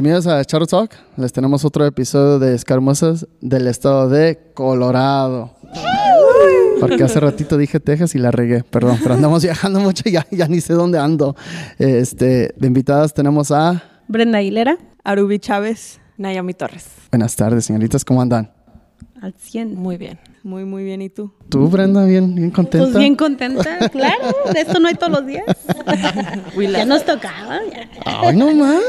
Bienvenidos a Charro Talk. Les tenemos otro episodio de Escarmosas del estado de Colorado. Porque hace ratito dije Texas y la regué, perdón, pero andamos viajando mucho y ya, ya ni sé dónde ando. Este, de invitadas tenemos a Brenda Aguilera. Arubi Chávez, Nayami Torres. Buenas tardes, señoritas, ¿cómo andan? Al 100. Muy bien, muy, muy bien. ¿Y tú? ¿Tú, Brenda, bien, bien contenta? Pues bien contenta, claro. De esto no hay todos los días. ya nos tocaba. ya. Ay, no más.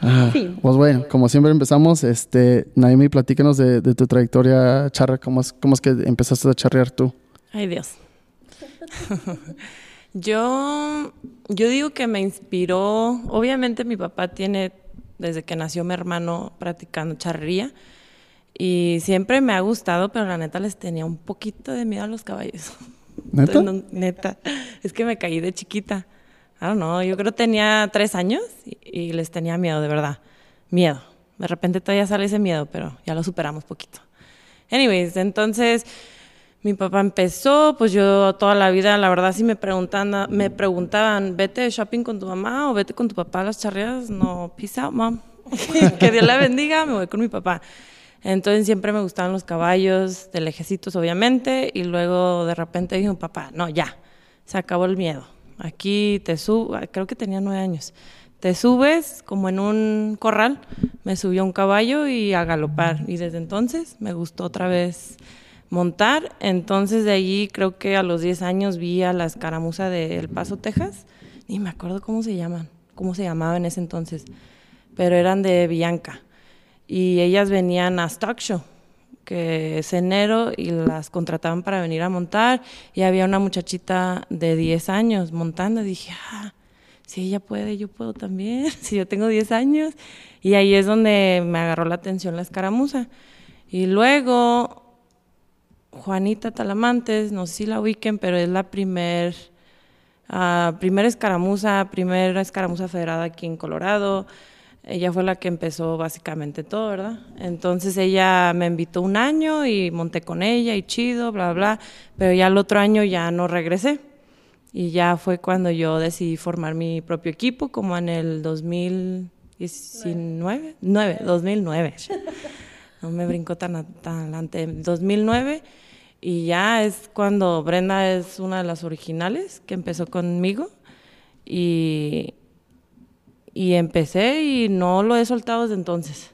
Ah, Sí. Pues bueno, como siempre empezamos, este, Naomi, platícanos de, de tu trayectoria charra, ¿cómo es, cómo es que empezaste a charrear tú? Ay, Dios. yo, yo digo que me inspiró, obviamente mi papá tiene, desde que nació mi hermano, practicando charrería. Y siempre me ha gustado, pero la neta les tenía un poquito de miedo a los caballos. ¿Neta? No, neta. Es que me caí de chiquita. I don't know, yo creo que tenía tres años y, y les tenía miedo, de verdad. Miedo. De repente todavía sale ese miedo, pero ya lo superamos poquito. Anyways, entonces mi papá empezó, pues yo toda la vida, la verdad, si me preguntan, me preguntaban, vete de shopping con tu mamá o vete con tu papá a las charreadas, no, peace out, mom. que Dios la bendiga, me voy con mi papá. Entonces siempre me gustaban los caballos del ejército, obviamente, y luego de repente dije, papá, no, ya, se acabó el miedo. Aquí te subo, creo que tenía nueve años. Te subes como en un corral, me subió un caballo y a galopar. Y desde entonces me gustó otra vez montar. Entonces de allí creo que a los 10 años vi a la escaramuza de El Paso, Texas. Ni me acuerdo cómo se llaman, cómo se llamaba en ese entonces. Pero eran de Bianca. Y ellas venían a Stock Show, que es enero, y las contrataban para venir a montar. Y había una muchachita de 10 años montando. Dije, ah, si ella puede, yo puedo también. si yo tengo 10 años. Y ahí es donde me agarró la atención la escaramuza. Y luego Juanita Talamantes, no sé si la ubiquen, pero es la primer, ah, primera escaramuza, primera escaramuza federada aquí en Colorado. Ella fue la que empezó básicamente todo, ¿verdad? Entonces ella me invitó un año y monté con ella y chido, bla, bla, pero ya el otro año ya no regresé. Y ya fue cuando yo decidí formar mi propio equipo, como en el 2019, 9, 2009. No me brinco tan, tan adelante. 2009 y ya es cuando Brenda es una de las originales que empezó conmigo y, y empecé y no lo he soltado desde entonces.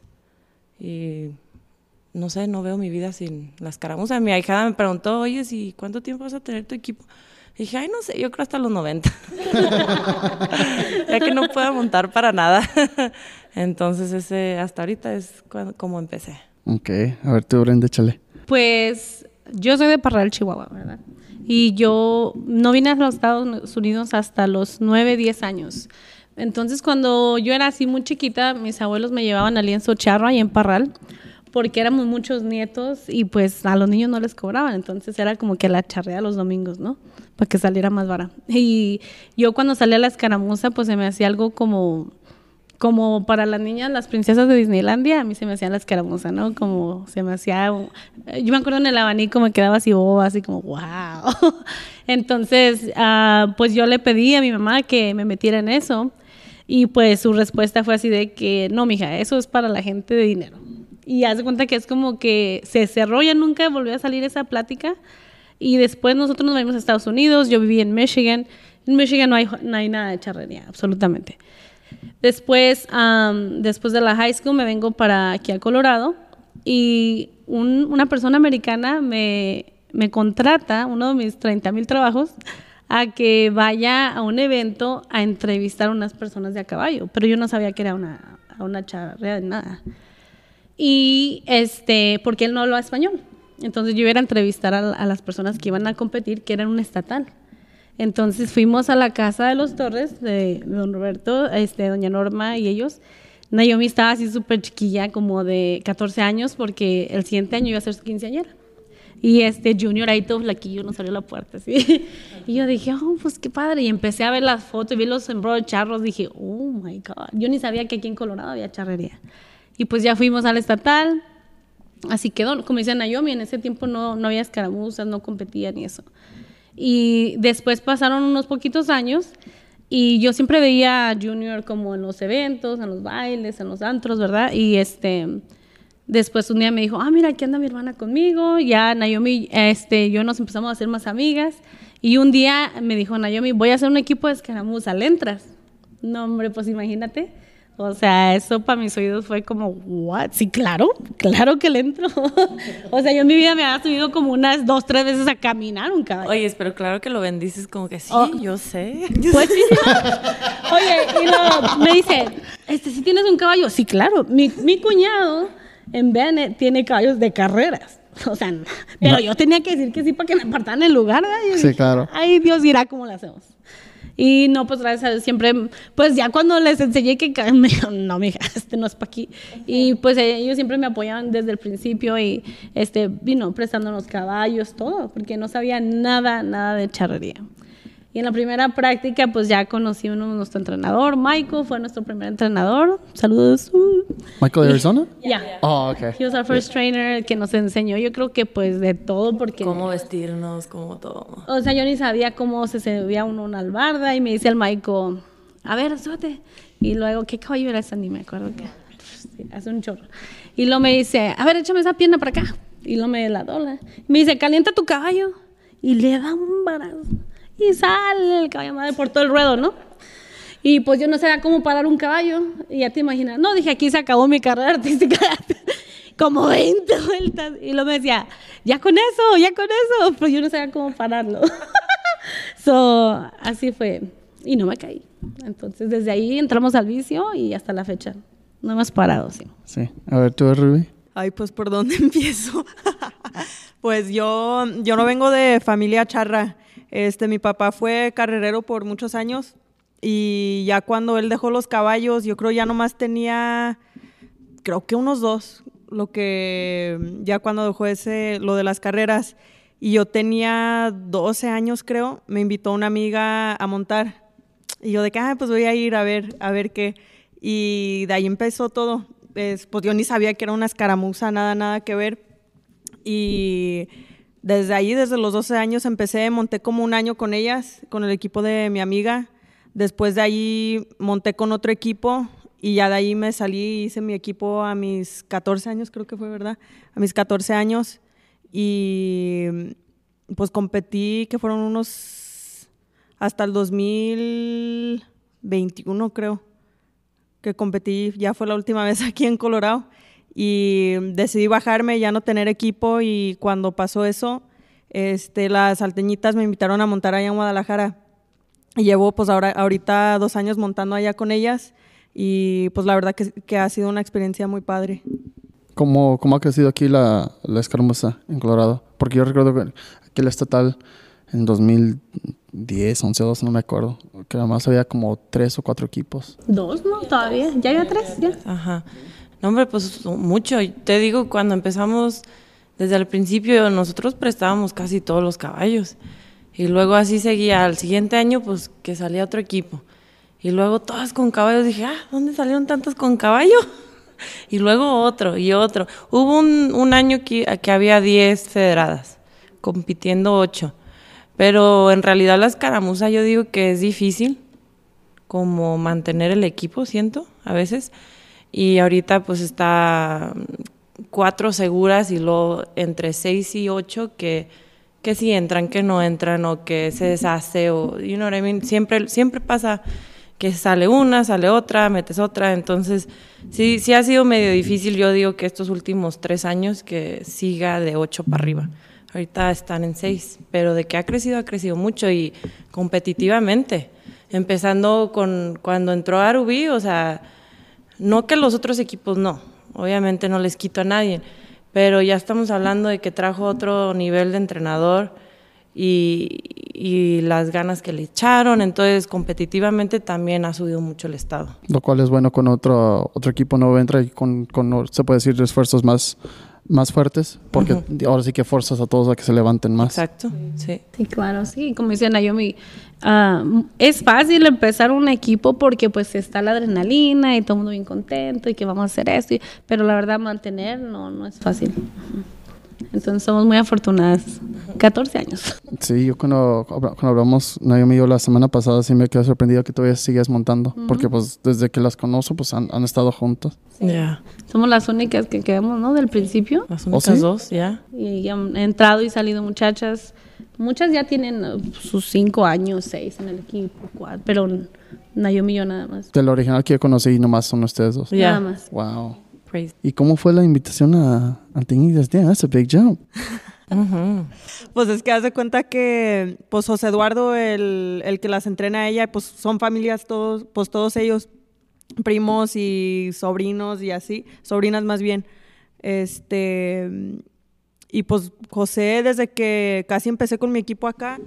Y no sé, no veo mi vida sin las caramuzas. Mi ahijada me preguntó, oye, ¿y cuánto tiempo vas a tener tu equipo? Y dije, ay, no sé, yo creo hasta los 90. ya que no puedo montar para nada. Entonces, ese hasta ahorita es cuando, como empecé. Ok, a ver tú, Brenda, échale. Pues yo soy de Parral, Chihuahua, ¿verdad? Y yo no vine a los Estados Unidos hasta los 9, 10 años. Entonces, cuando yo era así muy chiquita, mis abuelos me llevaban al lienzo charro ahí en Parral, porque éramos muchos nietos y pues a los niños no les cobraban. Entonces, era como que la charrea los domingos, ¿no? Para que saliera más vara. Y yo cuando salía a la escaramuza, pues se me hacía algo como como para las niñas, las princesas de Disneylandia, a mí se me hacía la escaramuza, ¿no? Como se me hacía... Yo me acuerdo en el abanico me quedaba así boba, así como, wow. Entonces, ah, pues yo le pedí a mi mamá que me metiera en eso y pues su respuesta fue así de que, no, mija, eso es para la gente de dinero. Y haz de cuenta que es como que se cerró, ya nunca volvió a salir esa plática. Y después nosotros nos venimos a Estados Unidos, yo viví en Michigan. En Michigan no hay, no hay nada de charrería, absolutamente. Después, después de la high school me vengo para aquí a Colorado y un- una persona americana me, me contrata, uno de mis 30 mil trabajos, a que vaya a un evento a entrevistar a unas personas de a caballo, pero yo no sabía que era una, una charrea de nada. Y este, porque él no hablaba español. Entonces yo iba a entrevistar a, las personas que iban a competir, que eran un estatal. Entonces fuimos a la casa de los Torres, de don Roberto, este, doña Norma y ellos. Naomi estaba así súper chiquilla, como de 14 años, porque el siguiente año iba a ser su quinceañera. Y este Junior ahí todo flaquillo nos abrió la puerta, ¿sí? Y yo dije, oh, pues qué padre. Y empecé a ver las fotos y vi los embroidered charros. Dije, oh my God. Yo ni sabía que aquí en Colorado había charrería. Y pues ya fuimos al estatal. Así quedó. Como dice Naomi, en ese tiempo no, no había escaramuzas, no competían ni eso. Y después pasaron unos poquitos años Y yo siempre veía a Junior como en los eventos, en los bailes, en los antros, ¿verdad? Y este, después un día me dijo, ah, mira, aquí anda mi hermana conmigo. Ya Naomi, este, yo nos empezamos a hacer más amigas. Y un día me dijo Naomi, voy a hacer un equipo de escaramuza, ¿le entras? No, hombre, pues imagínate. O sea, eso para mis oídos fue como, ¿what? Sí, claro, claro que le entro. o sea, yo en mi vida me había subido como unas dos, tres veces a caminar un caballo. Oye, pero claro que lo bendices como que sí, Oh. yo sé. Pues sí. Oye, y luego me dice, este, ¿sí tienes un caballo? Sí, claro. Mi, mi cuñado en Bennett tiene caballos de carreras. O sea, pero yo tenía que decir que sí para que me apartaran el lugar. ¿verdad? Sí, claro. Ay, Dios dirá cómo lo hacemos. Y no, pues gracias a Dios siempre, pues ya cuando les enseñé que me dijeron, no, mija, este no es para aquí. Y pues ellos siempre me apoyaban desde el principio y, este, vino prestándonos caballos, todo, porque no sabía nada, nada de charrería. Y en la primera práctica, pues ya conocí uno de nuestro entrenador, Michael, fue nuestro primer entrenador. Saludos. Michael de Arizona? Ya. Oh, ok. He was our first trainer que nos enseñó, yo creo que pues de todo, porque... Cómo vestirnos, cómo todo. O sea, yo ni sabía cómo se subía uno a una albarda y me dice el Michael, a ver, súbete. Y luego, ¿qué caballo era ese? Ni me acuerdo que sí, hace un chorro. Y luego me dice, a ver, échame esa pierna para acá. Y luego me la dobla. Me dice, calienta tu caballo. Y le da un barazo. Y sale el caballo madre por todo el ruedo, ¿no? Y pues yo no sabía cómo parar un caballo. Y ya te imaginas, no, dije, aquí se acabó mi carrera artística. Como 20 vueltas. Y luego me decía, ya con eso, ya con eso. Pero yo no sabía cómo pararlo. so, así fue. Y no me caí. Entonces, desde ahí entramos al vicio y hasta la fecha. No hemos parado, sí. Sí. A ver, tú, Ruby. Ay, pues por dónde empiezo. pues yo, yo no vengo de familia charra. Este, mi papá fue carrerero por muchos años y ya cuando él dejó los caballos, yo creo ya nomás tenía, creo que unos dos, lo que ya cuando dejó ese, lo de las carreras. Y yo tenía 12 años, creo, me invitó una amiga a montar. Y yo de que, ah, pues voy a ir a ver, a ver qué. Y de ahí empezó todo. Es, pues yo ni sabía que era una escaramuza, nada, nada que ver. Y desde ahí, desde los 12 años, empecé, monté como un año con ellas, con el equipo de mi amiga. Después de ahí monté con otro equipo y ya de ahí me salí y hice mi equipo a mis 14 años, creo que fue, ¿verdad? A mis 14 años. Y pues competí, que fueron unos hasta el 2021, creo, que competí, ya fue la última vez aquí en Colorado. Y decidí bajarme, ya no tener equipo y cuando pasó eso, este, las salteñitas me invitaron a montar allá en Guadalajara. Y llevo pues ahora, ahorita dos años montando allá con ellas y pues la verdad que, que ha sido una experiencia muy padre. ¿Cómo, cómo ha crecido aquí la, la escaramuza en Colorado? Porque yo recuerdo que aquí el estatal en 2010, 11 o 12, no me acuerdo, que nada más había como tres o cuatro equipos. Dos, ¿no? Todavía. Ya había tres, ya. Ajá. No, hombre, pues mucho. Te digo, cuando empezamos, desde el principio, nosotros prestábamos casi todos los caballos. Y luego así seguía. Al siguiente año, pues que salía otro equipo. Y luego todas con caballos. Dije, ah, ¿dónde salieron tantos con caballo? Y luego otro y otro. Hubo un, un año que, que había 10 federadas, compitiendo 8. Pero en realidad la escaramuza yo digo que es difícil como mantener el equipo, siento, a veces. Y ahorita pues está cuatro seguras y luego entre seis y ocho que, que sí entran, que no entran o que se deshace o, you know what I mean? Siempre, siempre pasa que sale una, sale otra, metes otra, entonces sí, sí ha sido medio difícil, yo digo que estos últimos tres años que siga de ocho para arriba. Ahorita están en seis, pero de que ha crecido, ha crecido mucho y competitivamente. Empezando con cuando entró Arubí, o sea, no que los otros equipos no, obviamente no les quito a nadie, pero ya estamos hablando de que trajo otro nivel de entrenador y, las ganas que le echaron, entonces competitivamente también ha subido mucho el estado. Lo cual es bueno con otro, otro equipo nuevo entra y con, con, se puede decir, esfuerzos más, más fuertes, porque ahora sí que fuerzas a todos a que se levanten más. Exacto, sí. Sí, claro, sí. Como dice Naomi, ah, es fácil empezar un equipo porque pues está la adrenalina y todo el mundo bien contento y que vamos a hacer esto, y- pero la verdad mantener no, no es fácil. Entonces somos muy afortunadas. 14 años. Sí, yo cuando, cuando hablamos, Naomi y yo la semana pasada, sí me quedé sorprendido que todavía sigues montando. Porque pues desde que las conozco, pues han, han estado juntos. Ya. Somos las únicas que quedamos, ¿no? Del principio. Las ¿Oh, únicas sí? dos, ya. Y han entrado y salido muchachas. Muchas ya tienen uh, sus cinco años, seis en el equipo, cuatro, pero Naomi y yo nada más. Del original que yo conocí, nomás son ustedes dos. Ya. Nada más. Wow. ¿Y cómo fue la invitación a Antigüedades? Damn, that's a big jump. Pues es que haz de cuenta que, pues José Eduardo, el, el que las entrena a ella, pues son familias todos, pues todos ellos, primos y sobrinos y así, sobrinas más bien. Este, y pues José, desde que casi empecé con mi equipo acá,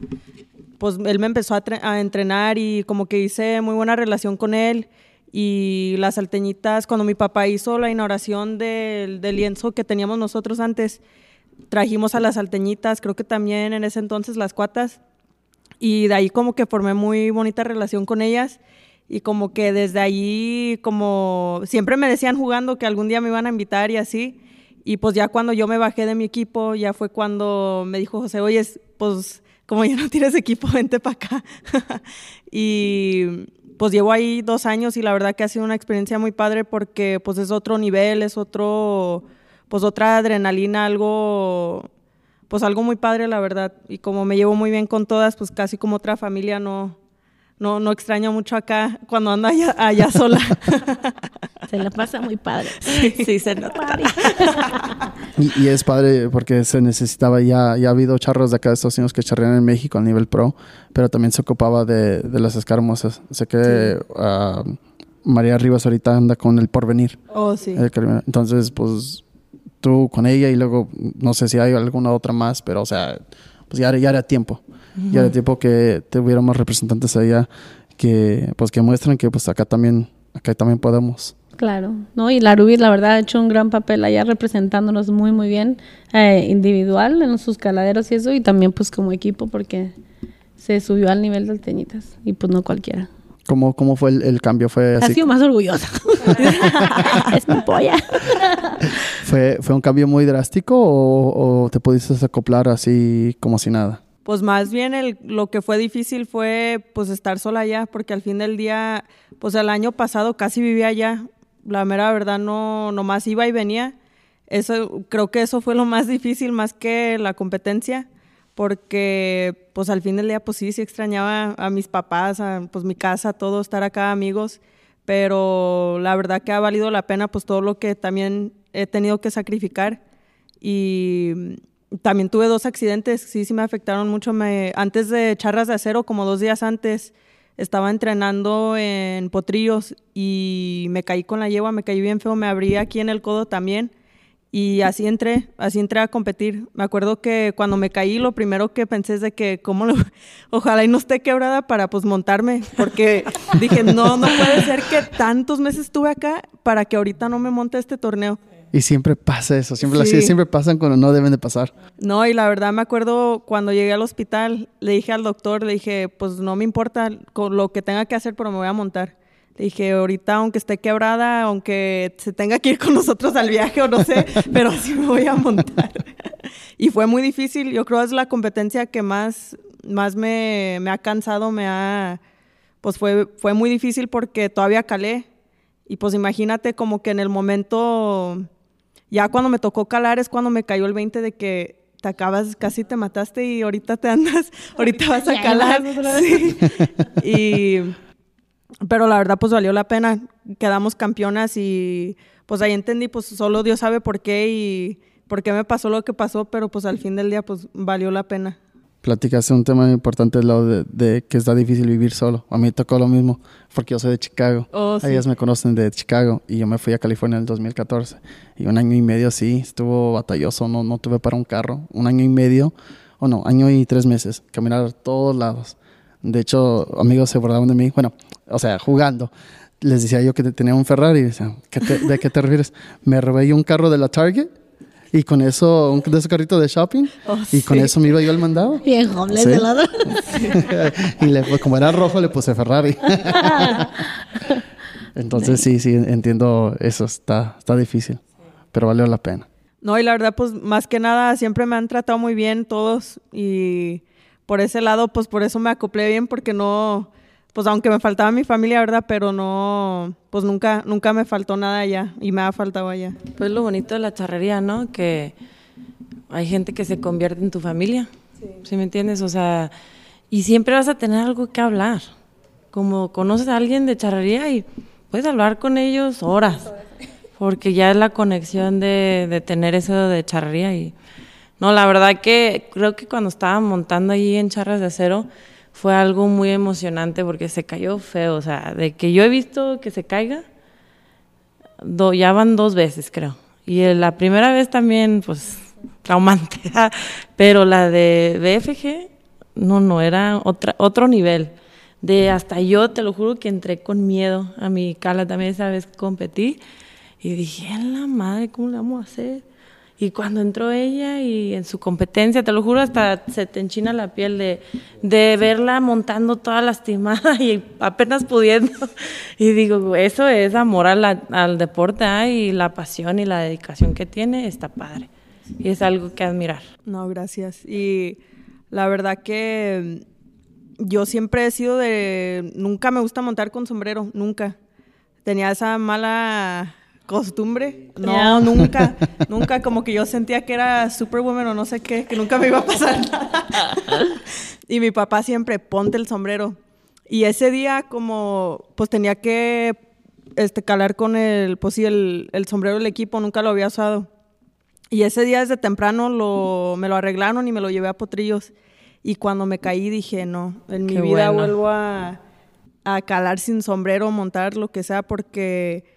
pues él me empezó a, a entrenar y como que hice muy buena relación con él. Y las salteñitas, cuando mi papá hizo la inauguración del, del lienzo que teníamos nosotros antes, trajimos a las salteñitas, creo que también en ese entonces las cuatas. Y de ahí como que formé muy bonita relación con ellas. Y como que desde ahí, como siempre me decían jugando que algún día me iban a invitar y así. Y pues ya cuando yo me bajé de mi equipo, ya fue cuando me dijo José, oye, pues como ya no tienes equipo, vente para acá. y pues llevo ahí dos años y la verdad que ha sido una experiencia muy padre porque pues es otro nivel, es otro, pues otra adrenalina, algo, pues algo muy padre la verdad. Y como me llevo muy bien con todas, pues casi como otra familia no, no, no extraño mucho acá cuando ando allá, allá sola. Se la pasa muy padre. Sí, se nota. Padre. Y, y es padre porque se necesitaba, ya, ya ha habido charros de acá de Estados Unidos que charrean en México a nivel pro, pero también se ocupaba de, de las escarmosas. Sé que ah, María Rivas ahorita anda con el porvenir. Oh, sí. Entonces, pues tú con ella y luego no sé si hay alguna otra más, pero o sea, pues ya, ya era tiempo. Ya era tiempo que tuviéramos representantes allá que pues que muestran que pues acá también acá también podemos. Claro, ¿no? Y la Ruby, la verdad, ha hecho un gran papel allá representándonos muy, muy bien, eh, individual en sus caladeros y eso, y también pues como equipo, porque se subió al nivel de Teñitas, y pues no cualquiera. ¿Cómo, cómo fue el, el cambio? ¿Fue Ha así? sido más orgullosa. es mi polla. ¿Fue, ¿Fue un cambio muy drástico o, o te pudiste acoplar así como si nada? Pues más bien lo que fue difícil fue pues estar sola allá, porque al fin del día, pues el año pasado casi vivía allá. La mera verdad no, nomás iba y venía. Eso, creo que eso fue lo más difícil, más que la competencia, porque pues al fin del día pues sí, sí extrañaba a mis papás, a pues mi casa, todo, estar acá amigos, pero la verdad que ha valido la pena pues todo lo que también he tenido que sacrificar y también tuve dos accidentes, sí, sí me afectaron mucho. Me, antes de Charras de Acero, como dos días antes, estaba entrenando en Potrillos y me caí con la yegua, me caí bien feo, me abrí aquí en el codo también y así entré, así entré a competir. Me acuerdo que cuando me caí, lo primero que pensé es de que, ¿cómo lo, ojalá y no esté quebrada para pues montarme, porque dije, no, no puede ser que tantos meses estuve acá para que ahorita no me monte este torneo. Y siempre pasa eso, siempre las Sí. siempre pasan cuando no deben de pasar. No, y la verdad me acuerdo cuando llegué al hospital, le dije al doctor, le dije, pues no me importa con lo que tenga que hacer, pero me voy a montar. Le dije, ahorita aunque esté quebrada, aunque se tenga que ir con nosotros al viaje o no sé, pero sí me voy a montar. y fue muy difícil, yo creo es la competencia que más, más me, me ha cansado, me ha, pues fue, fue muy difícil porque todavía calé. Y pues imagínate como que en el momento, ya cuando me tocó calar es cuando me cayó el 20 de que te acabas, casi te mataste y ahorita te andas, ahorita vas a calar. vas. Sí. Y, pero la verdad pues valió la pena, quedamos campeonas y pues ahí entendí, pues solo Dios sabe por qué y por qué me pasó lo que pasó, pero pues al fin del día pues valió la pena. Platicaste un tema importante, lo de, de que está difícil vivir solo. A mí tocó lo mismo, porque yo soy de Chicago. Oh, sí. Ellas me conocen de Chicago y yo me fui a California en el 2014. Y un año y medio sí, estuvo batalloso, no, no tuve para un carro. Un año y medio, o no, año y tres meses, caminar a todos lados. De hecho, amigos se burlaban de mí, bueno, o sea, jugando. Les decía yo que tenía un Ferrari y decían, ¿qué te- ¿de qué te refieres? Me robé yo un carro de la Target y con eso, un de esos carritos de shopping, Oh, y con sí. eso me iba yo al mandado. Bien homeless Sí. de lado. y le, pues, como era rojo, le puse Ferrari. Entonces, sí, sí, entiendo eso. Está, está difícil, pero valió la pena. No, y la verdad, pues más que nada, siempre me han tratado muy bien todos y por ese lado, pues por eso me acoplé bien, porque no, pues aunque me faltaba mi familia, ¿verdad? Pero no, pues nunca, nunca me faltó nada allá y me ha faltado allá. Pues lo bonito de la charrería, ¿no? Que hay gente que se convierte en tu familia, ¿sí, me entiendes? O sea, y siempre vas a tener algo que hablar. Como conoces a alguien de charrería y puedes hablar con ellos horas, porque ya es la conexión de, de tener eso de charrería y no, la verdad que creo que cuando estaba montando allí en Charras de Acero fue algo muy emocionante porque se cayó feo. O sea, de que yo he visto que se caiga, ya van dos veces, creo. Y la primera vez también, pues, traumante. Pero la de BFG, no, no, era otra, otro nivel. De hasta yo, te lo juro que entré con miedo a mi cala también esa vez competí. Y dije, la madre, ¿cómo le vamos a hacer? Y cuando entró ella y en su competencia, te lo juro, hasta se te enchina la piel de, de verla montando toda lastimada y apenas pudiendo. Y digo, eso es amor al deporte ¿ah? y la pasión y la dedicación que tiene, está padre. Y es algo que admirar. No, gracias. Y la verdad que yo siempre he sido de, nunca me gusta montar con sombrero, nunca. Tenía esa mala costumbre. No, nunca, nunca, como que yo sentía que era superwoman o no sé qué, que nunca me iba a pasar nada. y mi papá siempre, ponte el sombrero. Y ese día como, pues tenía que este, calar con el, pues sí, el, el sombrero del equipo, nunca lo había usado. Y ese día desde temprano lo, me lo arreglaron y me lo llevé a Potrillos. Y cuando me caí dije, no, en mi vida vuelvo a, a calar sin sombrero, montar lo que sea, porque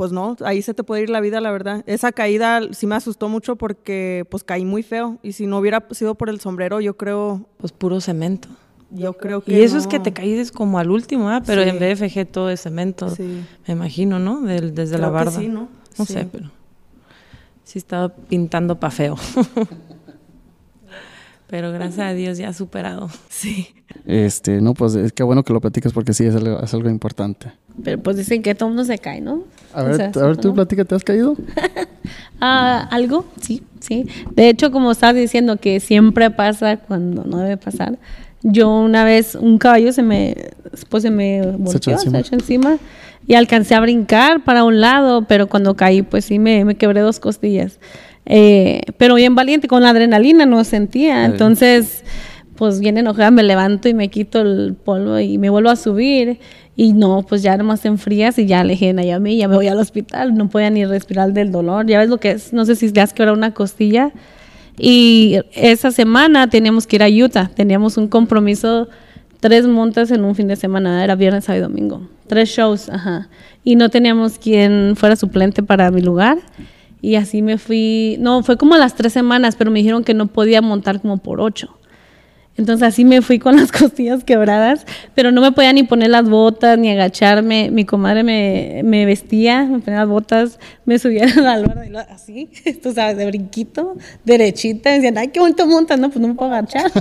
pues no, ahí se te puede ir la vida, la verdad. Esa caída sí me asustó mucho porque pues caí muy feo y si no hubiera sido por el sombrero, yo creo... Pues puro cemento. Yo creo que Y eso es que te caídes como al último, ¿ah? Pero en BFG todo es cemento, sí. me imagino, ¿no? desde la barda. sí, ¿no? No sé, pero sí estaba pintando pa' feo. pero gracias a Dios ya ha superado. Sí. Este, no, pues es que bueno que lo platicas porque sí es algo, es algo importante. Pero pues dicen que todo mundo se cae, ¿no? A ver, a ver tú platica, ¿te has caído? ah, algo, sí, sí. De hecho, como estás diciendo que siempre pasa cuando no debe pasar. Yo una vez, un caballo se me, pues se me volteó, se echó encima. y alcancé a brincar para un lado, pero cuando caí, pues sí me, me quebré dos costillas. Eh, pero bien valiente, con la adrenalina no sentía. Entonces, pues bien enojada, me levanto y me quito el polvo y me vuelvo a subir. Y no, pues ya nomás enfrías y ya alejé a mí, ya me voy al hospital, no podía ni respirar del dolor. Ya ves lo que es, no sé si te has quebrado una costilla. Y esa semana teníamos que ir a Utah, teníamos un compromiso, tres montas en un fin de semana, era viernes, sábado y domingo. Tres shows, ajá. Y no teníamos quien fuera suplente para mi lugar. Y así me fui, no, fue como las tres semanas, pero me dijeron que no podía montar como por ocho. Entonces así me fui con las costillas quebradas, pero no me podía ni poner las botas ni agacharme. Mi comadre me, me vestía, me ponía las botas, me subía a la albarda así, tú sabes, de brinquito, derechita. Me decían, ay, qué bonito montas, no, pues no me puedo agachar.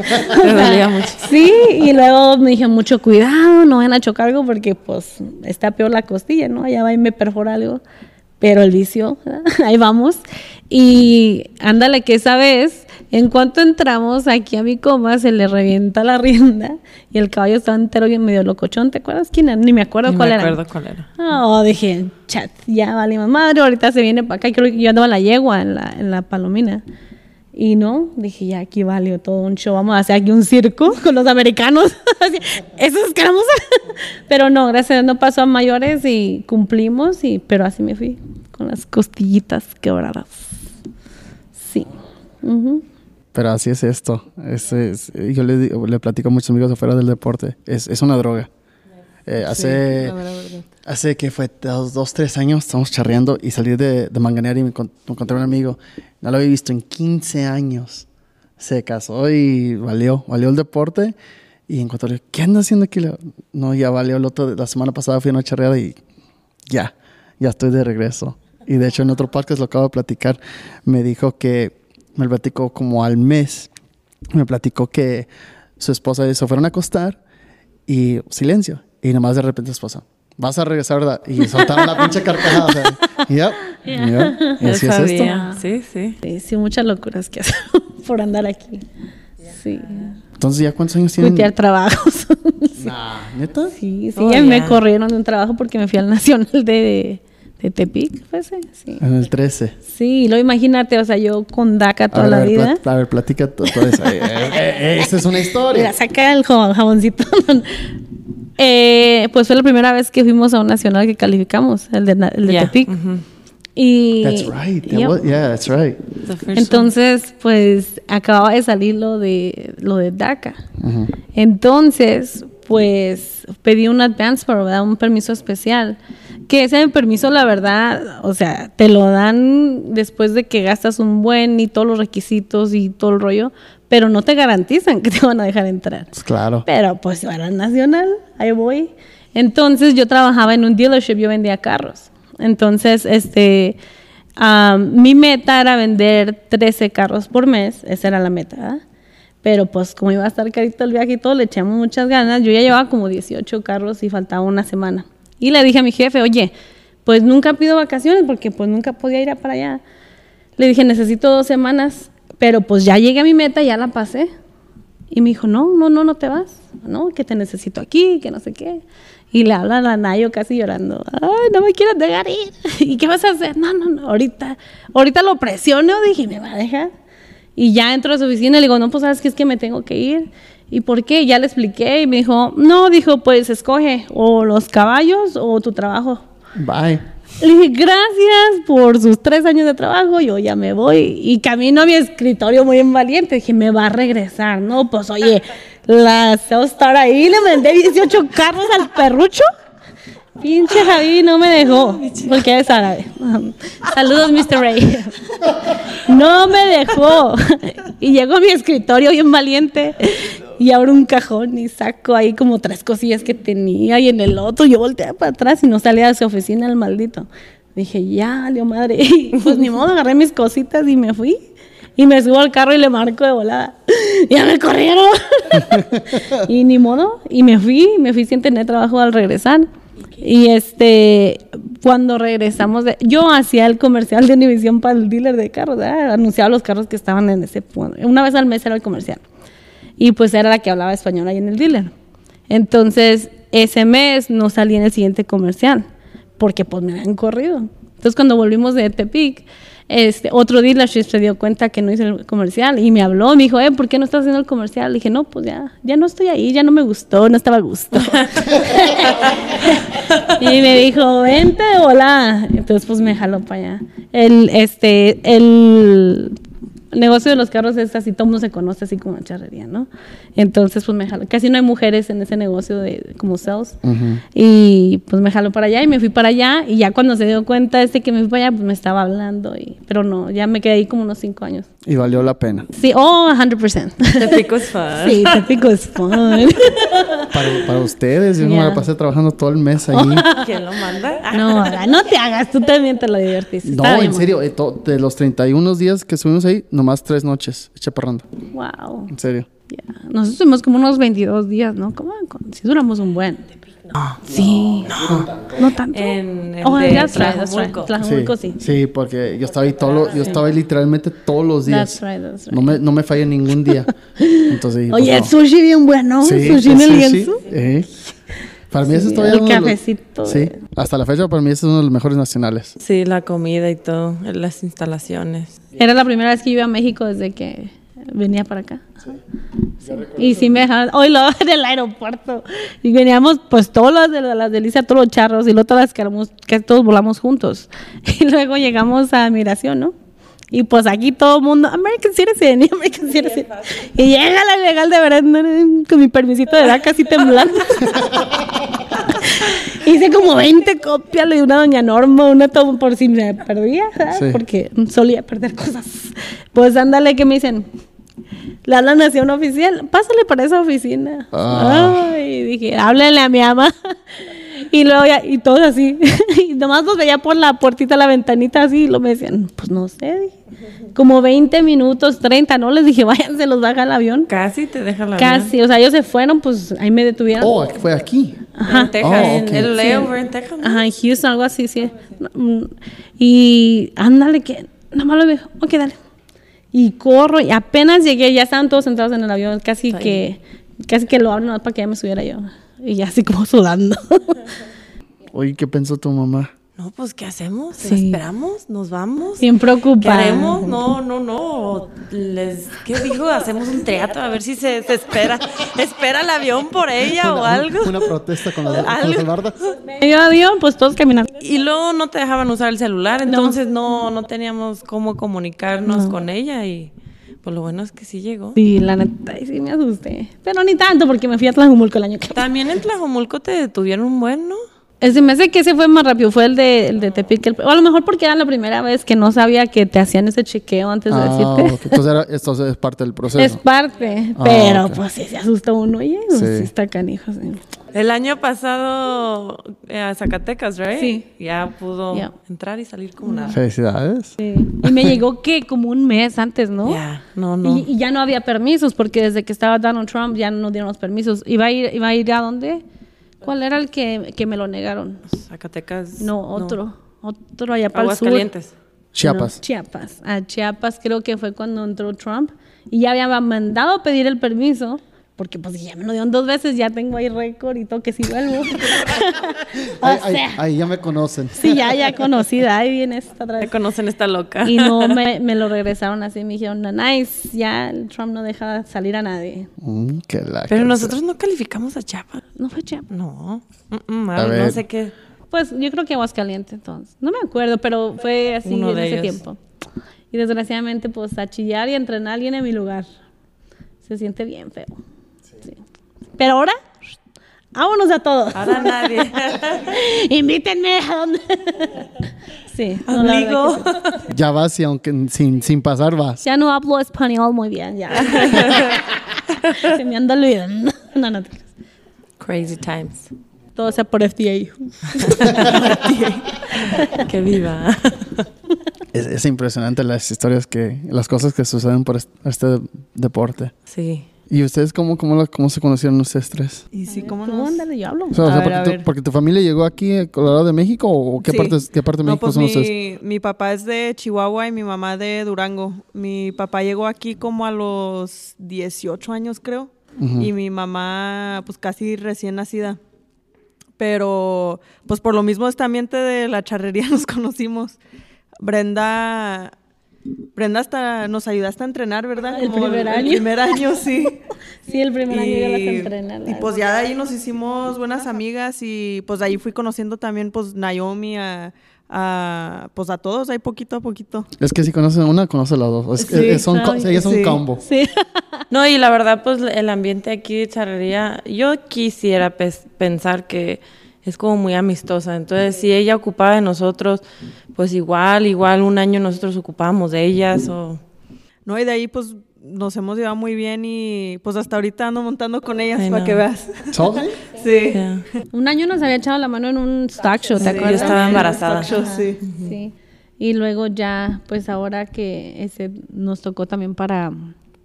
Sí, y luego me dije, mucho cuidado, no vayan a chocar algo porque pues está peor la costilla, ¿no? Allá va y me perfora algo pero el vicio, ahí vamos. Y ándale que esa vez, en cuanto entramos aquí a mi coma, se le revienta la rienda y el caballo estaba entero bien medio locochón. ¿Te acuerdas quién era? Ni me acuerdo cuál era. No me acuerdo cuál era. Oh, dije, chat, ya valimos madre, ahorita se viene para acá. Creo que yo andaba en la yegua, en la, en la palomina. Y no, dije, ya aquí valió todo un show, vamos a hacer aquí un circo con los americanos. Eso es escaramuzas. pero no, gracias a Dios no pasó a mayores y cumplimos, y, pero así me fui, con las costillitas quebradas. Sí. Pero así es esto. Es, yo le, le platico a muchos amigos afuera del deporte. Es, es una droga. Eh, hace, hace que fue dos, dos, tres años, estamos charreando y salí de, de Manganear y me, encontré un amigo. No lo había visto en 15 años. Se casó y valió, valió el deporte. Y encontré, ¿qué anda haciendo aquí? No, ya valió el otro. La semana pasada fui a una charreada y ya, ya estoy de regreso. Y de hecho en otro podcast lo acabo de platicar. Me dijo que, me platicó como al mes, me platicó que su esposa se fueron a acostar y silencio. Y nomás de repente esposa, vas a regresar, ¿verdad? Y soltaron la pinche carcajada. y ya, Mira, y Yo así es esto. Sí, sí. Sí, sí, muchas locuras que hacer por andar aquí. Sí. Entonces, ¿ya cuántos años tienen? Cuitear trabajos. Nah, ¿neta? Sí, sí, Oh, ya me corrieron de un trabajo porque me fui al Nacional de, de Tepic, ¿fue ese? Sí. En el 13. Sí, lo imagínate, o sea, yo con DACA toda ver, la a ver, vida. plat- a ver, platica to- toda esa. eh, eh, eh, esa es una historia. Mira, saca el jaboncito. Eh, pues fue la primera vez que fuimos a un nacional que calificamos, el de, el de Yeah. Tepic. Y That's right. That Yep. was- yeah, that's right. One. entonces, pues acababa de salir lo de lo de DACA. Entonces, pues pedí un advance para ¿verdad? un permiso especial. Que ese permiso, la verdad, o sea, te lo dan después de que gastas un buen y todos los requisitos y todo el rollo, pero no te garantizan que te van a dejar entrar. Pues claro. Pero pues era nacional, ahí voy. Entonces yo trabajaba en un dealership, yo vendía carros. Entonces, este, mi meta era vender 13 carros por mes, esa era la meta. ¿verdad? Pero pues como iba a estar carito el viaje y todo, le echamos muchas ganas. Yo ya llevaba como 18 carros y faltaba una semana. Y le dije a mi jefe, oye, pues nunca pido vacaciones porque pues nunca podía ir a para allá. Le dije, necesito dos semanas, pero pues ya llegué a mi meta, ya la pasé. Y me dijo, no, no, no, no te vas. No, que te necesito aquí, que no sé qué. Y le habla a la Nayo casi llorando. Ay, no me quieres dejar ir. ¿Y qué vas a hacer? No, no, no, ahorita, ahorita lo presiono. Dije, ¿me va a dejar? Y ya entro a su oficina y le digo, no, pues sabes que es que me tengo que ir. ¿Y por qué? Ya le expliqué y me dijo, no, dijo, pues escoge o los caballos o tu trabajo. Bye. Le dije, gracias por sus tres años de trabajo, yo ya me voy. Y camino a mi escritorio muy en valiente. Dije, me va a regresar. No, pues oye, la sales Star ahí, le mandé 18 carros al perrucho. Pinche Javi no me dejó, porque es árabe. Saludos, Mr. Ray. No me dejó. Y llego a mi escritorio bien valiente y abro un cajón y saco ahí como tres cosillas que tenía y en el otro yo volteé para atrás y no salía de su oficina el maldito. Dije, ya, Leo madre. Y pues ni modo, agarré mis cositas y me fui. Y me subo al carro y le marco de volada. Ya me corrieron. y ni modo. Y me fui, me fui sin tener trabajo al regresar. Y este, cuando regresamos, de- yo hacía el comercial de Univision para el dealer de carros, anunciaba los carros que estaban en ese punto. Una vez al mes era el comercial. Y pues era la que hablaba español ahí en el dealer. Entonces, ese mes no salí en el siguiente comercial, porque pues me habían corrido. Entonces, cuando volvimos de Tepic, este, otro dealership se dio cuenta que no hice el comercial y me habló, me dijo, eh, ¿por qué no estás haciendo el comercial? Le dije, no, pues ya, ya no estoy ahí, ya no me gustó, no estaba a gusto. y me dijo, vente, hola. Entonces, pues me jaló para allá. El, este, el negocio de los carros es así, todo el mundo se conoce así como charrería, ¿no? Entonces, pues me jaló. Casi no hay mujeres en ese negocio de como sales. Y pues me jaló para allá y me fui para allá. Y ya cuando se dio cuenta este que me fui para allá, pues me estaba hablando. Y, pero no, ya me quedé ahí como unos cinco años. Y valió la pena. Sí, oh, 100%. Tepico es fun. sí, Tepico es fun. Para, para ustedes, yo no me la pasé trabajando todo el mes allí. ¿Quién lo manda? No, no te hagas, tú también te lo divertiste. No, Está bien, en serio, eh, to- de los 31 días que estuvimos ahí, nomás tres noches chaparrando. Wow. En serio. Ya. Nosotros tuvimos como unos 22 días, ¿no? ¿Cómo? Si duramos un buen. Sí. No. No tanto. En el Oh. Tlajomulco, sí. sí, porque yo estaba ahí todo lo- yo estaba ahí literalmente todos los días. That's right, that's right. No me, no me fallé ningún día. Entonces, dije, Oye, pues, el sushi bien bueno. Sí, sushi en el lienzo. eh. Para mí ese Sí, es todavía el uno de los- cafecito, Sí, hasta la fecha para mí ese es uno de los mejores nacionales. Sí, la comida y todo, las instalaciones. Era la primera vez que iba a México desde que venía para acá. Sí. Y sí me dejaban, hoy lo en el aeropuerto. Y veníamos, pues, todos los de las delicias, todos los charros, y luego todas las que éramos- que todos volamos juntos. Y luego llegamos a migración, ¿no? Y pues aquí todo el mundo, American Citizen, y American Citizen. Y llega la legal de eh, con mi permisito de edad casi temblando. Hice como 20 copias, le di una a doña Norma, una todo por si me perdía, ¿sabes? Sí. porque solía perder cosas. Pues ándale, que me dicen, le hablan hacia un oficial, pásale para esa oficina. Ah. Ay, dije, háblenle a mi ama. Y luego ya, y todo así. Y nomás los veía por la puertita, la ventanita así, y lo me decían, pues no sé, dije. Como 20 minutos, 30, ¿no? Les dije, váyanse, los baja el avión. Casi te deja la Casi, o sea, ellos se fueron, pues ahí me detuvieron. Oh, fue aquí. Ajá. En Texas. Oh. El layover en Texas. Ajá, en Houston, algo así, sí. Mm, Y ándale, que nada más lo dijo, ok, dale. Y corro, y apenas llegué, ya estaban todos sentados en el avión, casi Está que, casi que lo abren nomás para que ya me subiera yo. Y ya así como sudando. Oye, ¿qué pensó tu mamá? No, pues, ¿qué hacemos? ¿La Sí. esperamos? ¿Nos vamos? Bien preocupada. ¿Queremos? No, no, no. Les, ¿Qué digo? Hacemos un teatro a ver si se, se espera. ¿Espera el avión por ella o Una- algo? Una protesta con las, con Algo. las bardas. Medio avión, pues todos caminando. Y luego no te dejaban usar el celular, entonces no, no teníamos cómo comunicarnos con ella y pues lo bueno es que sí llegó. Sí, la neta, sí me asusté. Pero ni tanto, porque me fui a Tlajumulco el año que También en Tlajomulco te detuvieron un buen, ¿no? Ese me hace que ese fue más rápido, fue el de, el de Tepic. el- o a lo mejor porque era la primera vez que no sabía que te hacían ese chequeo antes de Ah, decirte. ok. Entonces era- esto es parte del proceso. Es parte, Ah, pero pues sí se asusta uno, oye, pues, Sí. sí está canijo, sí. El año pasado eh, a Zacatecas, ¿right? Sí. Ya pudo entrar y salir como nada. Felicidades. Sí. Y me llegó que como un mes antes, ¿no? Ya, no, no. Y, y ya no había permisos, porque desde que estaba Donald Trump ya no dieron los permisos. ¿Iba a ir, iba a, ir a dónde? ¿Cuál era el que, que me lo negaron? Zacatecas. No, otro. Otro allá para el sur. calientes. Chiapas. No, Chiapas. A Chiapas creo que fue cuando entró Trump y ya había mandado a pedir el permiso. Porque pues ya me lo dieron dos veces, ya tengo ahí récord y todo que si vuelvo. o Ahí, ahí- sea, ahí ya me conocen. sí, ya, ya conocida, ahí viene esta otra vez. conocen esta loca. Y no, me, me lo regresaron así, me dijeron, nice, ya el Trump no deja salir a nadie. Mm, la Pero nosotros no calificamos a Chiapas. No fue Chiapas. No. Mm, mm, A ay, no ver. sé qué. Pues yo creo que Aguascalientes entonces. No me acuerdo, pero fue así Uno en ese ellos. tiempo. Y desgraciadamente, pues a chillar y a entrenar alguien en mi lugar. Se siente bien feo. Pero ahora, vámonos a todos. Ahora nadie. Invítenme a donde. sí, no, Amigo. que sí. Ya vas y aunque sin, sin pasar vas. Ya no hablo español muy bien, ya. Se me anda olvidando. No, no. Crazy times. Todo sea por FDA. que viva. Es, es impresionante las historias que, las cosas que suceden por est- este deporte. Sí. ¿Y ustedes cómo, cómo, la- cómo se conocieron ustedes tres? Y sí, ¿cómo ¿Cómo nos...? ándale? Yo hablo. O sea, o sea, ver, porque, tu, ver. porque tu familia llegó aquí a Colorado de México o qué, Sí. parte, qué parte de No, México pues son mi, ustedes? mi papá es de Chihuahua y mi mamá de Durango. Mi papá llegó aquí como a los 18 años, creo. Y mi mamá, pues casi recién nacida. Pero, pues por lo mismo este ambiente de la charrería nos conocimos. Brenda, Brenda hasta nos ayudaste a entrenar, ¿verdad? El primer año. El primer año, sí. Sí, el primer año yo las Y- entrené. la Y pues ya de ahí nos hicimos buenas amigas y pues de ahí fui conociendo también pues Naomi a, a pues a todos ahí poquito a poquito. Es que si conocen una, conocen las dos. Es, Sí, es- son, sí, es un sí. combo. Sí. No, y la verdad, pues el ambiente aquí de charrería, yo quisiera pensar que es como muy amistosa. Entonces, si ella ocupaba de nosotros, pues igual, igual un año nosotros ocupábamos de ellas o... No, y de ahí pues nos hemos llevado muy bien y pues hasta ahorita ando montando con ellas Ay, para no. que veas. ¿So? Sí. Un año nos había echado la mano en un stock show, ¿te Sí, acuerdas? yo estaba embarazada. Stock show, sí. Sí. Y luego ya, pues ahora que ese nos tocó también para,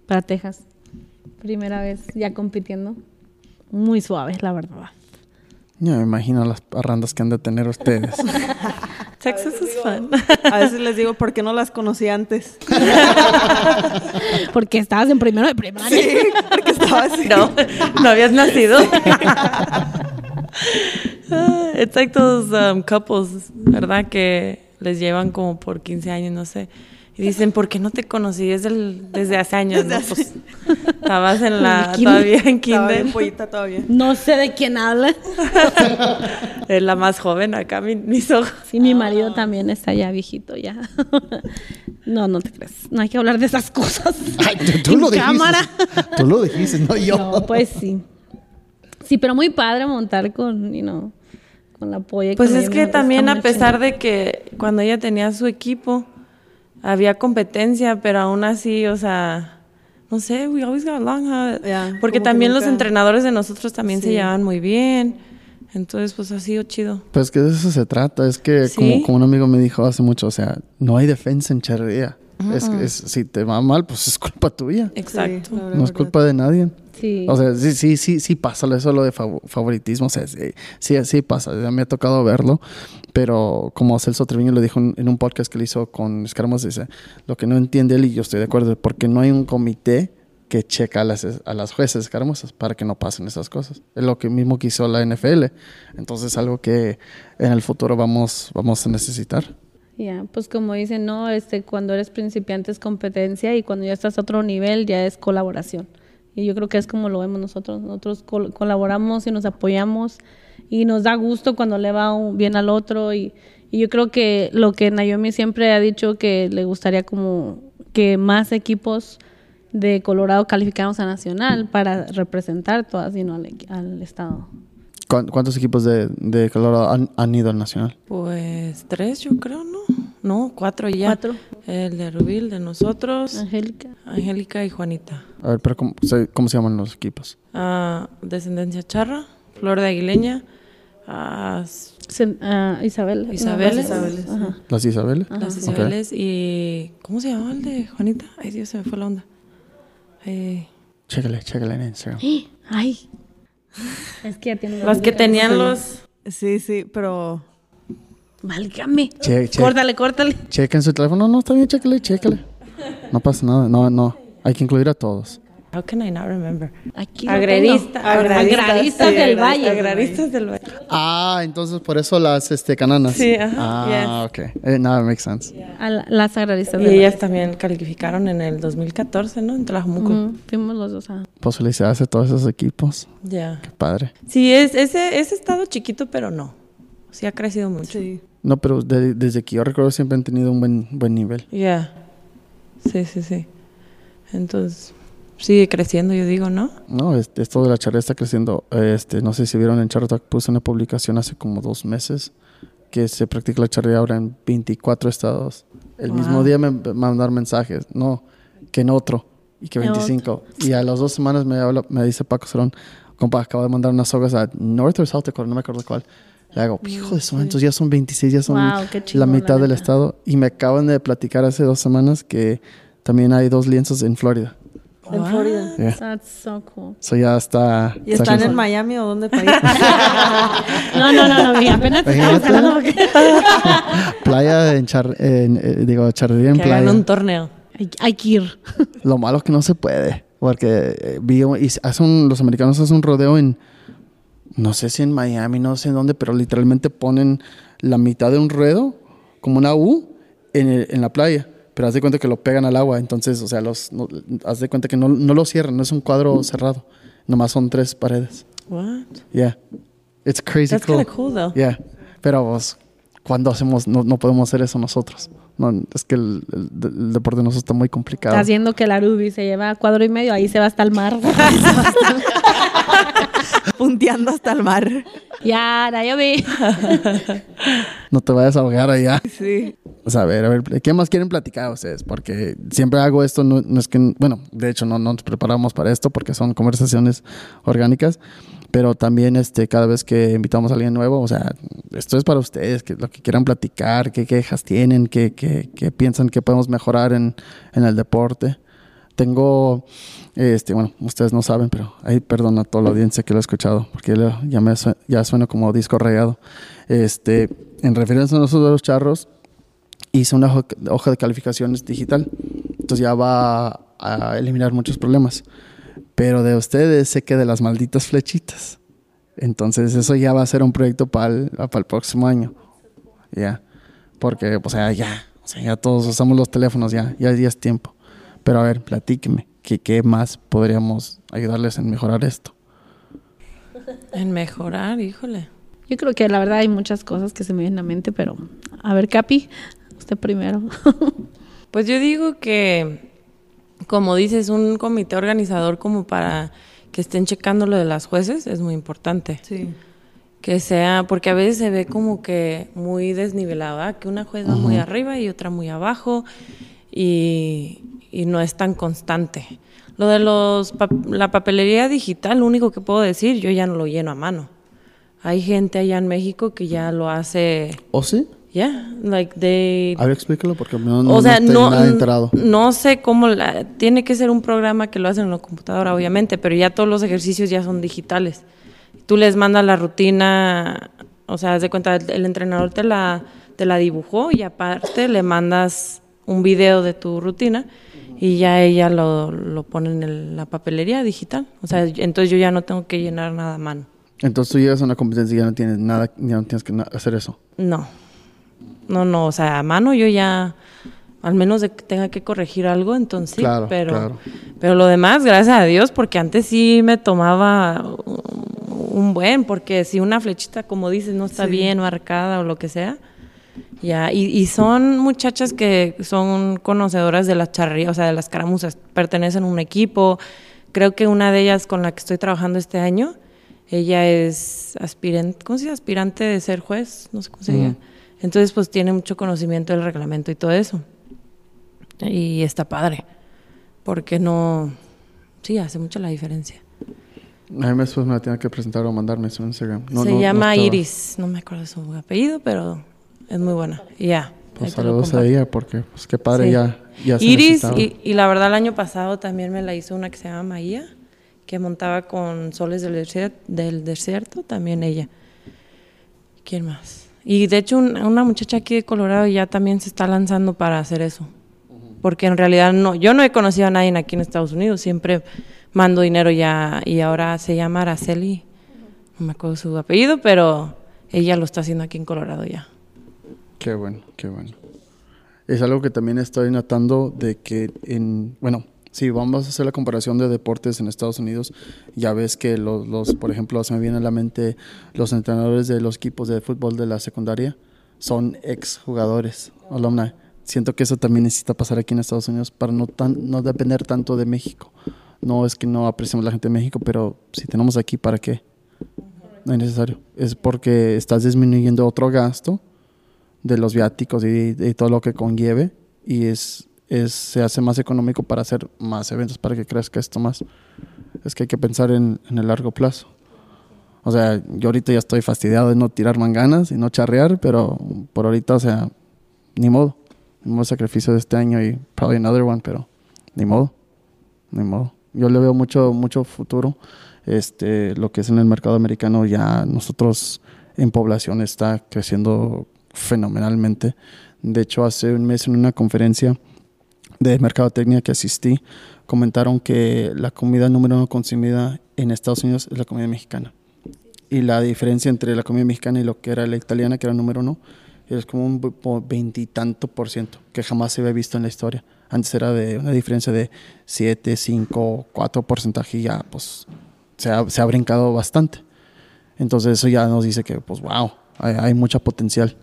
para Texas. Primera vez ya compitiendo. Muy suave, la verdad. Ya me imagino las parrandas que han de tener ustedes. Texas es fun. A veces les digo por qué no las conocí antes. Porque estabas en primero de primaria. Sí, porque estaba así. No, no habías nacido. Ah, It's like those um, couples, ¿verdad? Que les llevan como por 15 años, no sé. Y dicen, ¿por qué no te conocí desde, el- desde hace años? no? Pues, estabas en la, todavía en kinder. pollita todavía. No sé de quién habla. Es la más joven acá, mi- mis ojos. Sí, mi marido también está ya viejito, ya. No, no te crees. No hay que hablar de esas cosas. Ay, tú, tú lo dijiste. cámara. Tú lo dijiste, no yo. No, pues sí. Sí, pero muy padre montar con, you know, con la polla. Pues es que también a pesar de que cuando ella tenía su equipo, había competencia, pero aún así, o sea, no sé, we always got along. huh? Porque también los entrenadores de nosotros también se llevaban muy bien. Entonces, pues ha sido chido. Pues que de eso se trata. Es que, Sí. como, como un amigo me dijo hace mucho, o sea, no hay defensa en charrería. Es, es- si te va mal, pues es culpa tuya. Exacto. Sí, No es verdad. culpa de nadie. Sí. O sea, sí, sí, sí, sí pasa eso lo de fav- favoritismo. O sea, sí, sí, sí pasa. Ya me ha tocado verlo. Pero como Celso Treviño lo dijo en, un podcast que le hizo con Escarmos, dice, lo que no entiende él, y yo estoy de acuerdo, porque no hay un comité que checa a las, a las jueces escarmosas para que no pasen esas cosas. Es lo que mismo que hizo la NFL. Entonces, algo que en el futuro vamos, vamos a necesitar. Ya, pues como dicen, no, este, cuando eres principiante es competencia y cuando ya estás a otro nivel ya es colaboración. Y yo creo que es como lo vemos nosotros. Nosotros col- colaboramos y nos apoyamos y nos da gusto cuando le va un- bien al otro. Y, y yo creo que lo que Naomi siempre ha dicho que le gustaría como que más equipos de Colorado calificáramos a Nacional para representar todas y no al, al estado. ¿Cuán- ¿Cuántos equipos de, de Colorado han, han ido al Nacional? Pues tres, yo creo, ¿no? No, cuatro ya. Cuatro. El de Rubil, de nosotros, Angélica. Angélica y Juanita. A ver, pero ¿cómo se, cómo se llaman los equipos? Ah, descendencia charra, Flor de Aguileña, Sen- ah, Isabel. Isabeles. Ajá. ¿Las Isabeles? las. Isabeles y... ¿Cómo se llamaba el de Juanita? Ay, Dios, se me fue la onda. Eh, Chécale, chécale en Instagram. Ay. Es que ya tiene las que tenían los... Sí, sí, pero Válgame. Che- che- Córtale, córtale. Chequen su teléfono. No, está bien, chécale, chécale. No pasa nada. No, no. Hay que incluir a todos. How can I not remember? Aquí tengo. Agraristas sí, del Valle. Agraristas del Valle. Ah, entonces por eso las este, cananas. Sí, ajá, Ah, ok. Eh, nada, makes sense. Las agraristas Y del ellas también calificaron en el 2014, ¿no? En Tlajumuco. Fuimos los dos. ah. Pues felicidades a todos esos equipos. Ya. Qué padre. Sí, es, ese, ese estado chiquito, pero no. Sí ha crecido mucho. sí. No, pero de- desde que yo recuerdo siempre han tenido un buen, buen nivel. Ya. Sí, sí, sí. Entonces, sigue creciendo, yo digo, ¿no? No, esto de la charla está creciendo. Este, no sé si vieron en Charla Talk, puse una publicación hace como dos meses que se practica la charla ahora en 24 estados. El Wow. mismo día me mandar mensajes, no, que en otro, y que En 25. Y a las dos semanas me, habla, me dice Paco Cerón, compa, acabo de mandar unas sogas a North or South Dakota, no me acuerdo cuál. Le hago, hijo de su, entonces ya son 26, ya son Wow, la mitad la del estado. Y me acaban de platicar hace dos semanas que también hay dos lienzos en Florida. En Florida. Yeah. That's so cool. So ya está. ¿Y están está- en Miami o dónde? No, no, no, no. mira, apenas estamos porque playa en, char, en, eh, digo charrería en Que playa. un torneo. hay, hay que ir. Lo malo es que no se puede, porque eh, vi y hacen un- los americanos hacen un rodeo en no sé si en Miami, no sé en dónde, pero literalmente ponen la mitad de un ruedo como una U en, el- en la playa. Pero haz de cuenta que lo pegan al agua, entonces, o sea, los, no- haz de cuenta que no, no lo cierran, no es un cuadro cerrado, nomás son tres paredes. What? Yeah, it's crazy That's cool. kind of cool, though. Yeah, pero pues, cuando hacemos, no, no podemos hacer eso nosotros. No, es que el, el- el deporte de nosotros está muy complicado. Está haciendo que la Ruby se lleva cuadro y medio, ahí se va hasta el mar. Punteando hasta el mar. ya, ya vi. No te vayas a ahogar allá. Sí. O sea, a ver, a ver, ¿qué más quieren platicar ustedes? Porque siempre hago esto, no, no es que, bueno, de hecho no, no nos preparamos para esto porque son conversaciones orgánicas, pero también este, cada vez que invitamos a alguien nuevo, o sea, esto es para ustedes, que lo que quieran platicar, qué quejas tienen, qué, qué, qué piensan que podemos mejorar en, en el deporte. Tengo, este, bueno, ustedes no saben, pero ahí perdón a toda la audiencia que lo ha escuchado, porque ya, me ya suena como disco rayado. Este, en referencia a nosotros los charros, hice una hoja de calificaciones digital. Entonces ya va a eliminar muchos problemas. Pero de ustedes sé que de las malditas flechitas. Entonces eso ya va a ser un proyecto para el, para el próximo año. Ya. Porque, o sea, ya. O sea, ya todos usamos los teléfonos, ya. Ya, ya es tiempo. Pero a ver, platíqueme. ¿Qué, ¿Qué más podríamos ayudarles en mejorar esto? En mejorar, híjole. Yo creo que la verdad hay muchas cosas que se me vienen a la mente, pero a ver, Capi, usted primero. Pues yo digo que, como dices, un comité organizador como para que estén checando lo de las jueces es muy importante. Sí. Que sea, porque a veces se ve como que muy desnivelado, ¿verdad? que una juez va muy arriba y otra muy abajo y, y no es tan constante. Lo de los la papelería digital, lo único que puedo decir, yo ya no lo lleno a mano. Hay gente allá en México que ya lo hace ¿O sí? Yeah, like they A ver, explícalo porque no, no, o sea, estoy no, nada enterado. no sé cómo, la- tiene que ser un programa que lo hacen en la computadora, obviamente, pero ya todos los ejercicios ya son digitales. Tú les mandas la rutina, o sea, haz de cuenta, el, el entrenador te la, te la dibujó y aparte le mandas un video de tu rutina y ya ella lo, lo pone en el- la papelería digital. O sea, entonces yo ya no tengo que llenar nada a mano. Entonces tú llegas a una competencia y ya no tienes nada, ya no tienes que hacer eso. No, no, no, o sea, a mano yo ya, al menos de que tenga que corregir algo, entonces Claro, pero, claro. pero lo demás, gracias a Dios, porque antes sí me tomaba un buen, porque si una flechita, como dices, no está bien marcada o lo que sea, ya, y, y son muchachas que son conocedoras de las charrerías, o sea, de las caramuzas, pertenecen a un equipo, creo que una de ellas con la que estoy trabajando este año, ella es aspirante, ¿cómo se dice? Aspirante de ser juez, no sé cómo se diga. Ujú. Entonces, pues tiene mucho conocimiento del reglamento y todo eso. Y está padre, porque no, sí, hace mucho la diferencia. A mí después me la tiene que presentar o mandarme su Instagram. No, se no- llama. Iris, no me acuerdo su apellido, pero es muy buena. Y ya. Pues saludos a ella porque, pues qué padre, Sí. ya, ya se Iris, y la verdad el año pasado también me la hizo una que se llama Maía, que montaba con soles del desierto, del desierto también ella. ¿Quién más? Y de hecho un- una muchacha aquí de Colorado ya también se está lanzando para hacer eso. Porque en realidad no, yo no he conocido a nadie aquí en Estados Unidos, siempre mando dinero ya y ahora se llama Araceli, no me acuerdo su apellido, pero ella lo está haciendo aquí en Colorado ya. Qué bueno, qué bueno. Es algo que también estoy notando de que en, bueno, si vamos a hacer la comparación de deportes en Estados Unidos, ya ves que los, por ejemplo, se me viene a la mente los entrenadores de los equipos de fútbol de la secundaria son ex jugadores, alumni. Siento que eso también necesita pasar aquí en Estados Unidos para no tan, no depender tanto de México. No es que no apreciemos la gente de México, pero si tenemos aquí, ¿para qué? No es necesario. Es porque estás disminuyendo otro gasto de los viáticos y de todo lo que conlleve y es, es se hace más económico para hacer más eventos para que crezca esto más. Es que hay que pensar en, en el largo plazo. O sea, yo ahorita ya estoy fastidiado de no tirar manganas y no charrear, pero por ahorita, o sea, ni modo. Ni modo sacrificio de este año y probably another one, pero ni modo. Ni modo. Yo le veo mucho, mucho futuro. Este, lo que es en el mercado americano, ya nosotros en población está creciendo fenomenalmente. De hecho, hace un mes en una conferencia de mercadotecnia que asistí, comentaron que la comida número uno consumida en Estados Unidos es la comida mexicana. Y la diferencia entre la comida mexicana y lo que era la italiana, que era número uno, es como un veintitanto por ciento, que jamás se había visto en la historia. Antes era de una diferencia de 7, 5, 4 porcentaje y ya pues se ha, se ha brincado bastante. Entonces eso ya nos dice que pues wow, hay, hay mucha potencial.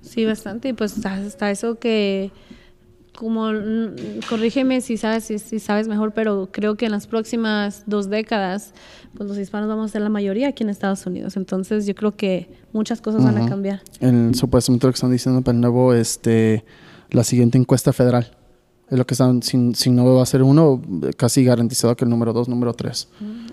Sí, bastante. Y pues hasta eso que, como, mm, corrígeme si sabes, si, si sabes mejor, pero creo que en las próximas dos décadas, pues los hispanos vamos a ser la mayoría aquí en Estados Unidos. Entonces yo creo que muchas cosas van a cambiar. En supuestamente lo que están diciendo para el nuevo, este, la siguiente encuesta federal. Es lo que están, si, si no va a ser uno, casi garantizado que el número dos, número tres.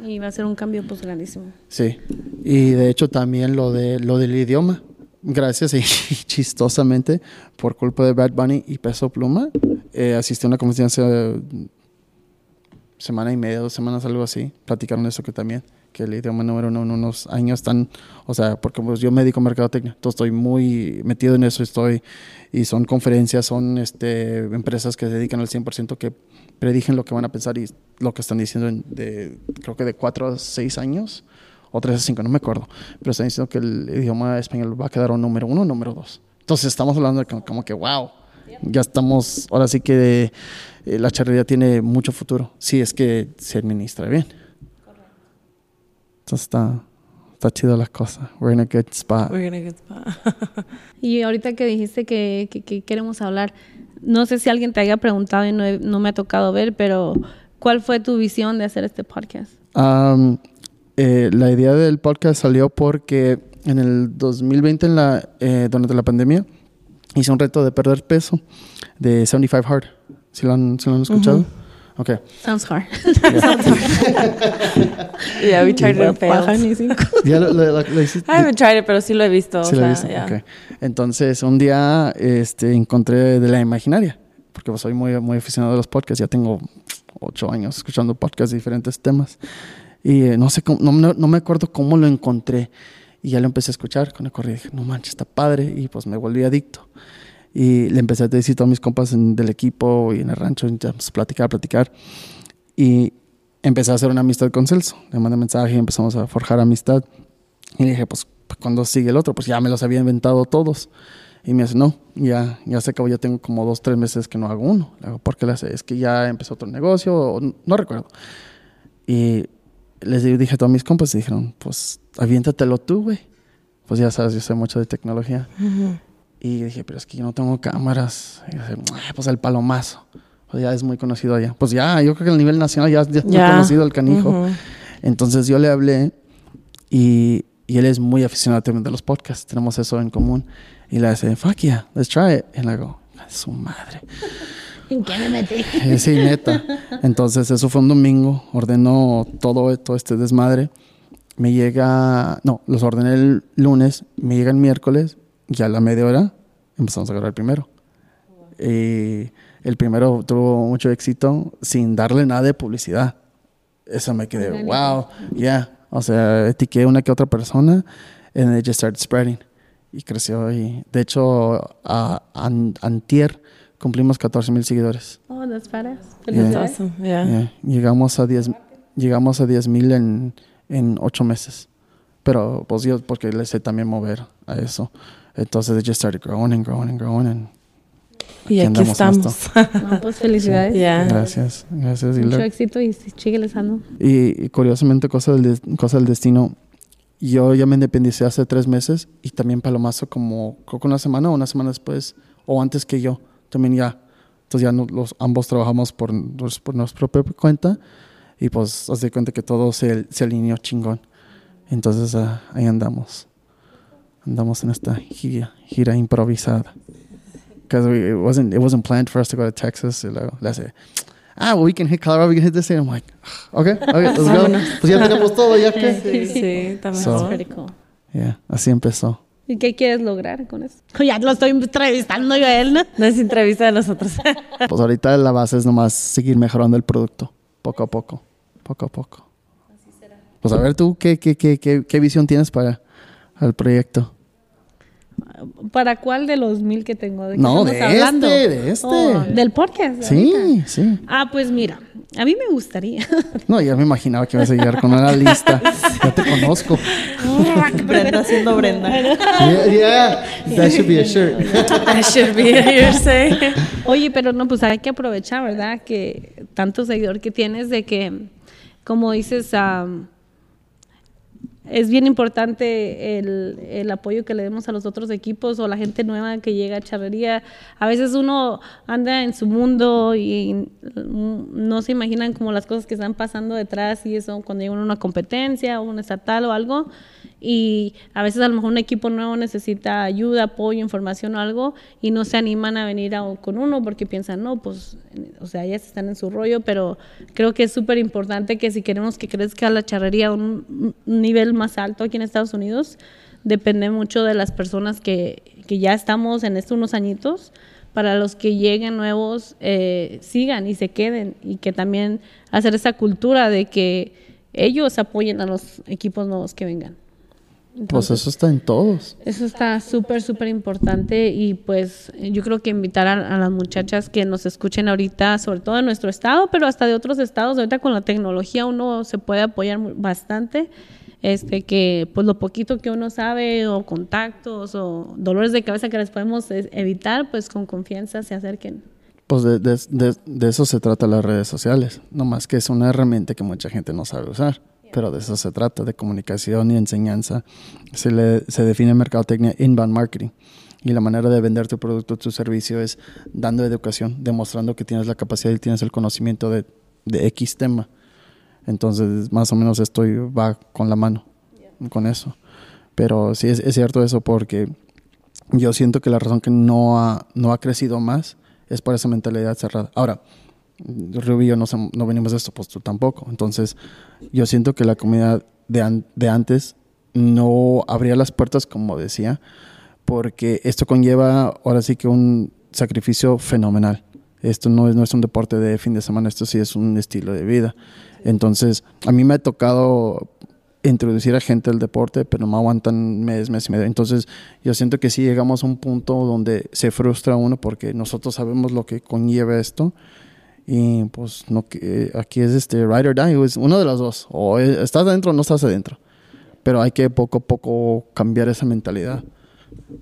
Y va a ser un cambio pues grandísimo. Sí. Y de hecho también lo de lo del idioma. Gracias y chistosamente, por culpa de Bad Bunny y Peso Pluma, eh, asistí a una conferencia semana y media, dos semanas, algo así. Platicaron eso que también, que el idioma número uno en unos años están, o sea, porque pues yo me dedico a mercadotecnia, entonces estoy muy metido en eso, estoy, y son conferencias, son este, empresas que se dedican al 100% que predigen lo que van a pensar y lo que están diciendo en- de, creo que de cuatro a seis años, o tres a cinco, no me acuerdo, pero están diciendo que el idioma español va a quedar un número uno o número dos. Entonces estamos hablando de como, como que, wow, ya estamos, ahora sí que eh, la charrería tiene mucho futuro, si es que se administra bien. Entonces está, está chido la cosa. We're in a good spot. We're gonna get spot. Y ahorita que dijiste que, que- que queremos hablar, no sé si alguien te haya preguntado y no, he- no me ha tocado ver, pero ¿cuál fue tu visión de hacer este podcast? Am, eh, la idea del podcast salió porque en el 2020, en la, eh, durante la pandemia, hice un reto de perder peso de 75 Hard. ¿Sí lo han, sí lo han escuchado? Okay. Sounds hard. Yeah, we tried it and failed. ni cinco. ¿Ya lo, lo- lo- lo hiciste? I haven't tried it, pero sí lo he visto. Sí o lo he visto, yeah. ok. Entonces, un día este, encontré de la imaginaria, porque pues, soy muy, muy aficionado a los podcasts, ya tengo ocho años escuchando podcasts de diferentes temas. Y eh, no sé cómo, no, no- me acuerdo cómo lo encontré. Y ya lo empecé a escuchar con el correo. Dije, no manches, está padre. Y pues me volví adicto. Y le empecé a decir a todos mis compas en- del equipo y en el rancho, y empezamos a platicar, platicar. Y empecé a hacer una amistad con Celso. Le mandé mensaje y empezamos a forjar amistad. Y le dije, pues, ¿cuándo sigue el otro? Pues ya me los había inventado todos. Y me dice, no, ya, ya se acabó, ya tengo como dos, tres meses que no hago uno. Le digo, ¿por qué le hace? Es que ya empezó otro negocio, o no, no recuerdo. Y les di- dije a todos mis compas y dijeron, pues, aviéntatelo tú, güey. Pues ya sabes, yo sé mucho de tecnología. Y dije, pero es que yo no tengo cámaras. Y dije, "Ah, pues el palomazo. Pues ya es muy conocido allá. Pues ya, yo creo que a nivel nacional ya, ya es muy conocido el canijo. Ujú. Entonces yo le hablé y, y él es muy aficionado también de los podcasts. Tenemos eso en común. Y le dice, fuck yeah, let's try it. Y le digo, su madre. ¿En qué me metí? Eh, sí, neta. Entonces eso fue un domingo. Ordenó todo, todo este desmadre. Me llega, no, los ordené el lunes. Me llega el miércoles. Y a la media hora empezamos a grabar el primero. Y el primero tuvo mucho éxito sin darle nada de publicidad. Eso me quedé, wow, yeah. O sea, etiqué una que otra persona and it just started spreading. Y creció. Y de hecho, a, an- antier cumplimos 14 mil seguidores. Oh, that's badass. Yeah. Felicidades. Awesome. Yeah. Yeah, Llegamos a 10 llegamos a 10 mil en, en 8 meses. Pero pues yo, porque le sé también mover a eso. Entonces it just started growing and growing and growing. And Y Aquí estamos. No, pues felicidades. Yeah. gracias, gracias. Y, Mucho lo- éxito y síguele dando. y- y curiosamente, cosa del, cosa del destino, yo ya me independicé hace tres meses y también Palomazo como creo que una semana o una semana después o antes que yo, también ya. Entonces ya no- los, ambos trabajamos por, nos- por nuestra propia cuenta y pues haz de cuenta que todo se, se alineó chingón. Entonces ah, ahí andamos. Andamos en esta gira, gira improvisada. Because it wasn't, it wasn't planned for us to go to Texas. Y luego le hace, ah, well, we can hit Colorado, we can hit this. And I'm like, okay, okay, let's go. pues ya tenemos todo, ya que. Sí, sí, también. So- pretty cool. Yeah, así empezó. ¿Y qué quieres lograr con eso? Ya lo estoy entrevistando yo a él, ¿no? No es entrevista de nosotros. Pues ahorita la base es nomás seguir mejorando el producto, poco a poco, poco a poco. Pues a ver tú, ¿qué, qué, qué, qué, qué visión tienes para el proyecto? ¿Para cuál de los mil que tengo? ¿De No, de hablando? este, de este. Oh, del podcast. ahorita. Sí, sí. Ah, pues mira, a mí me gustaría. No, ya me imaginaba que ibas a llegar con una lista. Ya te conozco. Brenda siendo Brenda. Yeah, yeah. That should be a shirt. I should be here saying. Oye, pero no, pues hay que aprovechar, ¿verdad? Que tanto seguidor que tienes de que, como dices, am, es bien importante el, el apoyo que le demos a los otros equipos o la gente nueva que llega a charrería. A veces uno anda en su mundo y no se imaginan como las cosas que están pasando detrás y eso cuando llega una competencia o una estatal o algo. Y a veces a lo mejor un equipo nuevo necesita ayuda, apoyo, información o algo y no se animan a venir a- con uno porque piensan, no, pues, o sea, ya están en su rollo, pero creo que es súper importante que si queremos que crezca la charrería a un nivel más alto aquí en Estados Unidos, depende mucho de las personas que, que ya estamos en estos unos añitos para los que lleguen nuevos eh, sigan y se queden y que también hacer esa cultura de que ellos apoyen a los equipos nuevos que vengan. Pues eso está en todos. eso está súper, súper importante y pues yo creo que invitar a, a las muchachas que nos escuchen ahorita, sobre todo en nuestro estado, pero hasta de otros estados, ahorita con la tecnología uno se puede apoyar bastante, este que pues lo poquito que uno sabe o contactos o dolores de cabeza que les podemos evitar, pues con confianza se acerquen. Pues de, de- de- de eso se trata las redes sociales. No más que es una herramienta que mucha gente no sabe usar. Pero de eso se trata, de comunicación y enseñanza. Se, le, se define mercadotecnia inbound marketing. Y la manera de vender tu producto, tu servicio es dando educación, demostrando que tienes la capacidad y tienes el conocimiento de, de X tema. Entonces, más o menos esto va con la mano con eso. Pero sí es, es cierto eso porque yo siento que la razón que no ha, no ha crecido más es por esa mentalidad cerrada. Ahora, yo no, no venimos de esto, pues tú tampoco. Entonces, yo siento que la comunidad de, an- de antes no abría las puertas, como decía, porque esto conlleva ahora sí que un sacrificio fenomenal. Esto no es, no es un deporte de fin de semana, esto sí es un estilo de vida. Entonces, a mí me ha tocado introducir a gente al deporte, pero no aguantan mes, mes y medio. Entonces, yo siento que sí llegamos a un punto donde se frustra uno porque nosotros sabemos lo que conlleva esto. Y pues no, que- aquí es este ride or die, es uno de los dos. O es- estás adentro o no estás adentro. Pero hay que poco a poco cambiar esa mentalidad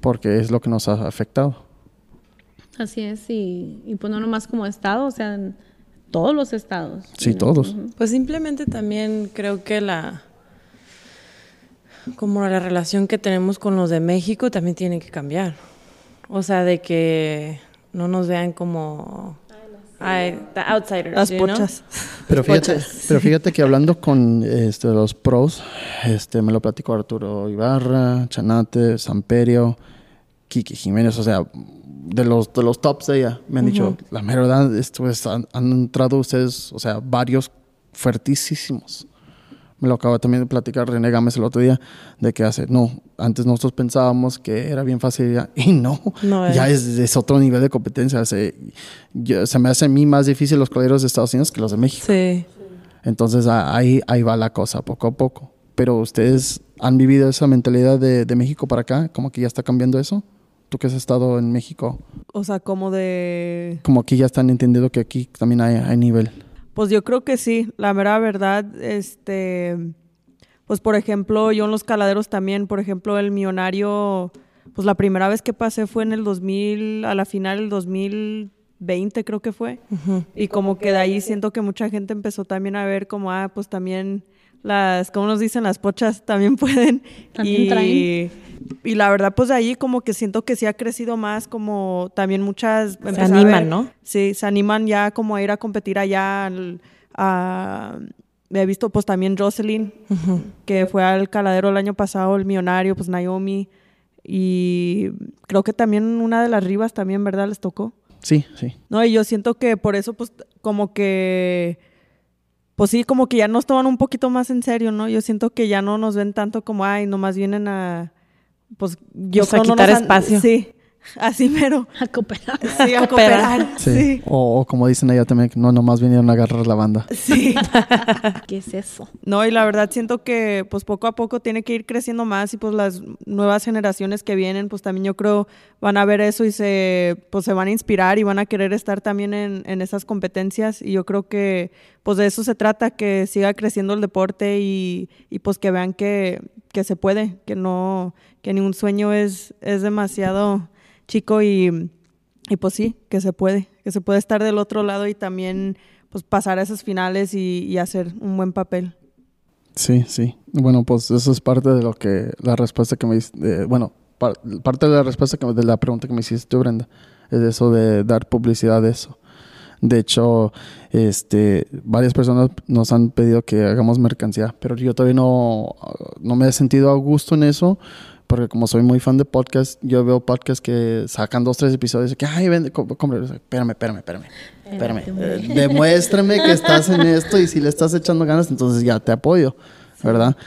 porque es lo que nos ha afectado. Así es, y, y pues no nomás como estado, o sea, en todos los estados. Sí, ¿no? todos. Pues simplemente también creo que la como la relación que tenemos con los de México también tiene que cambiar. O sea, de que no nos vean como ay, the outsiders, Las you know? pochas. Pero fíjate, pochas. pero fíjate que hablando con este, los pros, este, me lo platicó Arturo Ibarra, Chanate, Samperio, Kiki Jiménez, o sea, de los, de los tops de ella, me han dicho, la verdad, esto es- han, han entrado ustedes, o sea, varios fuertísimos. Me lo acaba también de platicar René Gámez el otro día, de que hace, no, antes nosotros pensábamos que era bien fácil y no, No ya es. otro nivel de competencia. Se, yo- se me hace a mí más difícil los coleros de Estados Unidos que los de México. Sí. Entonces ahí, ahí va la cosa, poco a poco. Pero ustedes han vivido esa mentalidad de, de México para acá, como que ya está cambiando eso. Tú que has estado en México, O sea, como de... como que ya están entendiendo que aquí también hay, hay nivel. Pues yo creo que sí, la mera verdad, este, pues por ejemplo, yo en los caladeros también, por ejemplo, el millonario, pues la primera vez que pasé fue en el 2000, a la final del 2020 creo que fue, y como que de ahí siento que mucha gente empezó también a ver como, ah, pues también las, como nos dicen, las pochas también pueden. También y, traen. y la verdad, pues de ahí como que siento que sí ha crecido más, como también muchas... Se animan, ver- ¿no? Sí, se animan ya como a ir a competir allá. al- a- he visto pues también Jocelyn, que fue al caladero el año pasado, el millonario, pues Naomi. Y creo que también una de las rivas también, ¿verdad? Les tocó. Sí, sí. No, y yo siento que por eso, pues, como que, pues sí, como que ya nos toman un poquito más en serio, ¿no? Yo siento que ya no nos ven tanto como, ay, nomás vienen a, pues, yo Pues, a creo no quitar nos han- espacio. Sí, así mero. A cooperar. Sí, a Cooperar. Sí. Sí. O, o como dicen allá también, que no, nomás vinieron a agarrar la banda. Sí. ¿Qué es eso? No, y la verdad siento que pues poco a poco tiene que ir creciendo más y pues las nuevas generaciones que vienen pues también yo creo van a ver eso y se pues se van a inspirar y van a querer estar también en, en esas competencias y yo creo que pues de eso se trata, que siga creciendo el deporte y, y pues que vean que, que se puede, que no, que ningún sueño es, es demasiado chico y, y pues sí, que se puede, que se puede estar del otro lado y también pues pasar a esas finales y, hacer un buen papel. Sí, sí. Bueno, pues eso es parte de lo que, la respuesta que me hiciste, bueno, par- parte de la respuesta que, de la pregunta que me hiciste tú, Brenda, es eso de dar publicidad de eso. De hecho, este, varias personas nos han pedido que hagamos mercancía, pero yo todavía no, no me he sentido a gusto en eso, porque como soy muy fan de podcast, yo veo podcasts que sacan dos, tres episodios y que, ay, vende, compre". espérame, espérame, espérame, espérame, eh, demuéstrame que estás en esto y si le estás echando ganas, entonces ya te apoyo, ¿verdad?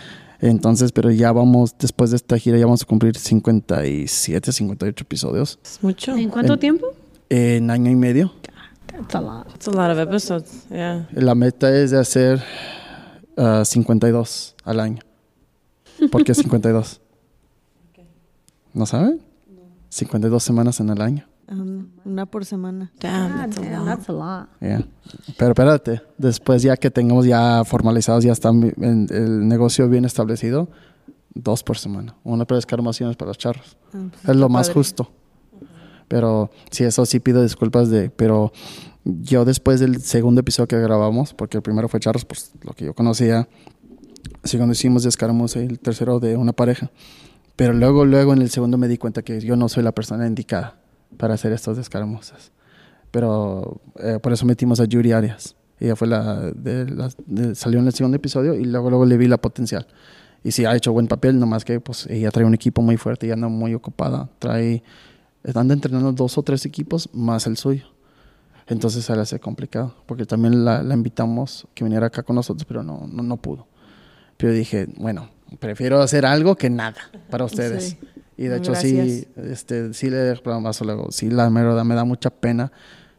Entonces, pero ya vamos, después de esta gira, ya vamos a cumplir 57, 58 episodios Es mucho. ¿En cuánto En- tiempo? en año y medio. That's a lot. It's a lot of episodes. Yeah. La meta es de hacer ah, 52 al año. ¿Por qué 52? ¿No saben? 52 semanas en el año. Um, una por semana. Damn, that's a lot. that's a lot. Yeah. Pero espérate, después ya que tengamos ya formalizados, ya está en- el negocio bien establecido, dos por semana. Una para descarmaciones para los charros. Ah, pues Es lo más padre. justo. Pero sí, eso sí pido disculpas de, pero yo después del segundo episodio que grabamos, porque el primero fue charros, pues lo que yo conocía, segundo hicimos el tercero de una pareja. Pero luego, luego en el segundo me di cuenta que yo no soy la persona indicada para hacer estas escaramuzas. Pero eh, por eso metimos a Yuri Arias. Ella fue la, salió en el segundo episodio y luego, luego le vi la potencial. Y sí, ha hecho buen papel, nomás que pues ella trae un equipo muy fuerte y anda muy ocupada. Trae, anda entrenando dos o tres equipos más el suyo. Entonces se le hace complicado, porque también la, la invitamos que viniera acá con nosotros, pero no, no, no pudo. Pero dije, bueno, prefiero hacer algo que nada para ustedes. Sí. Y de hecho Gracias. sí, este, sí le más luego, sí la verdad me da mucha pena,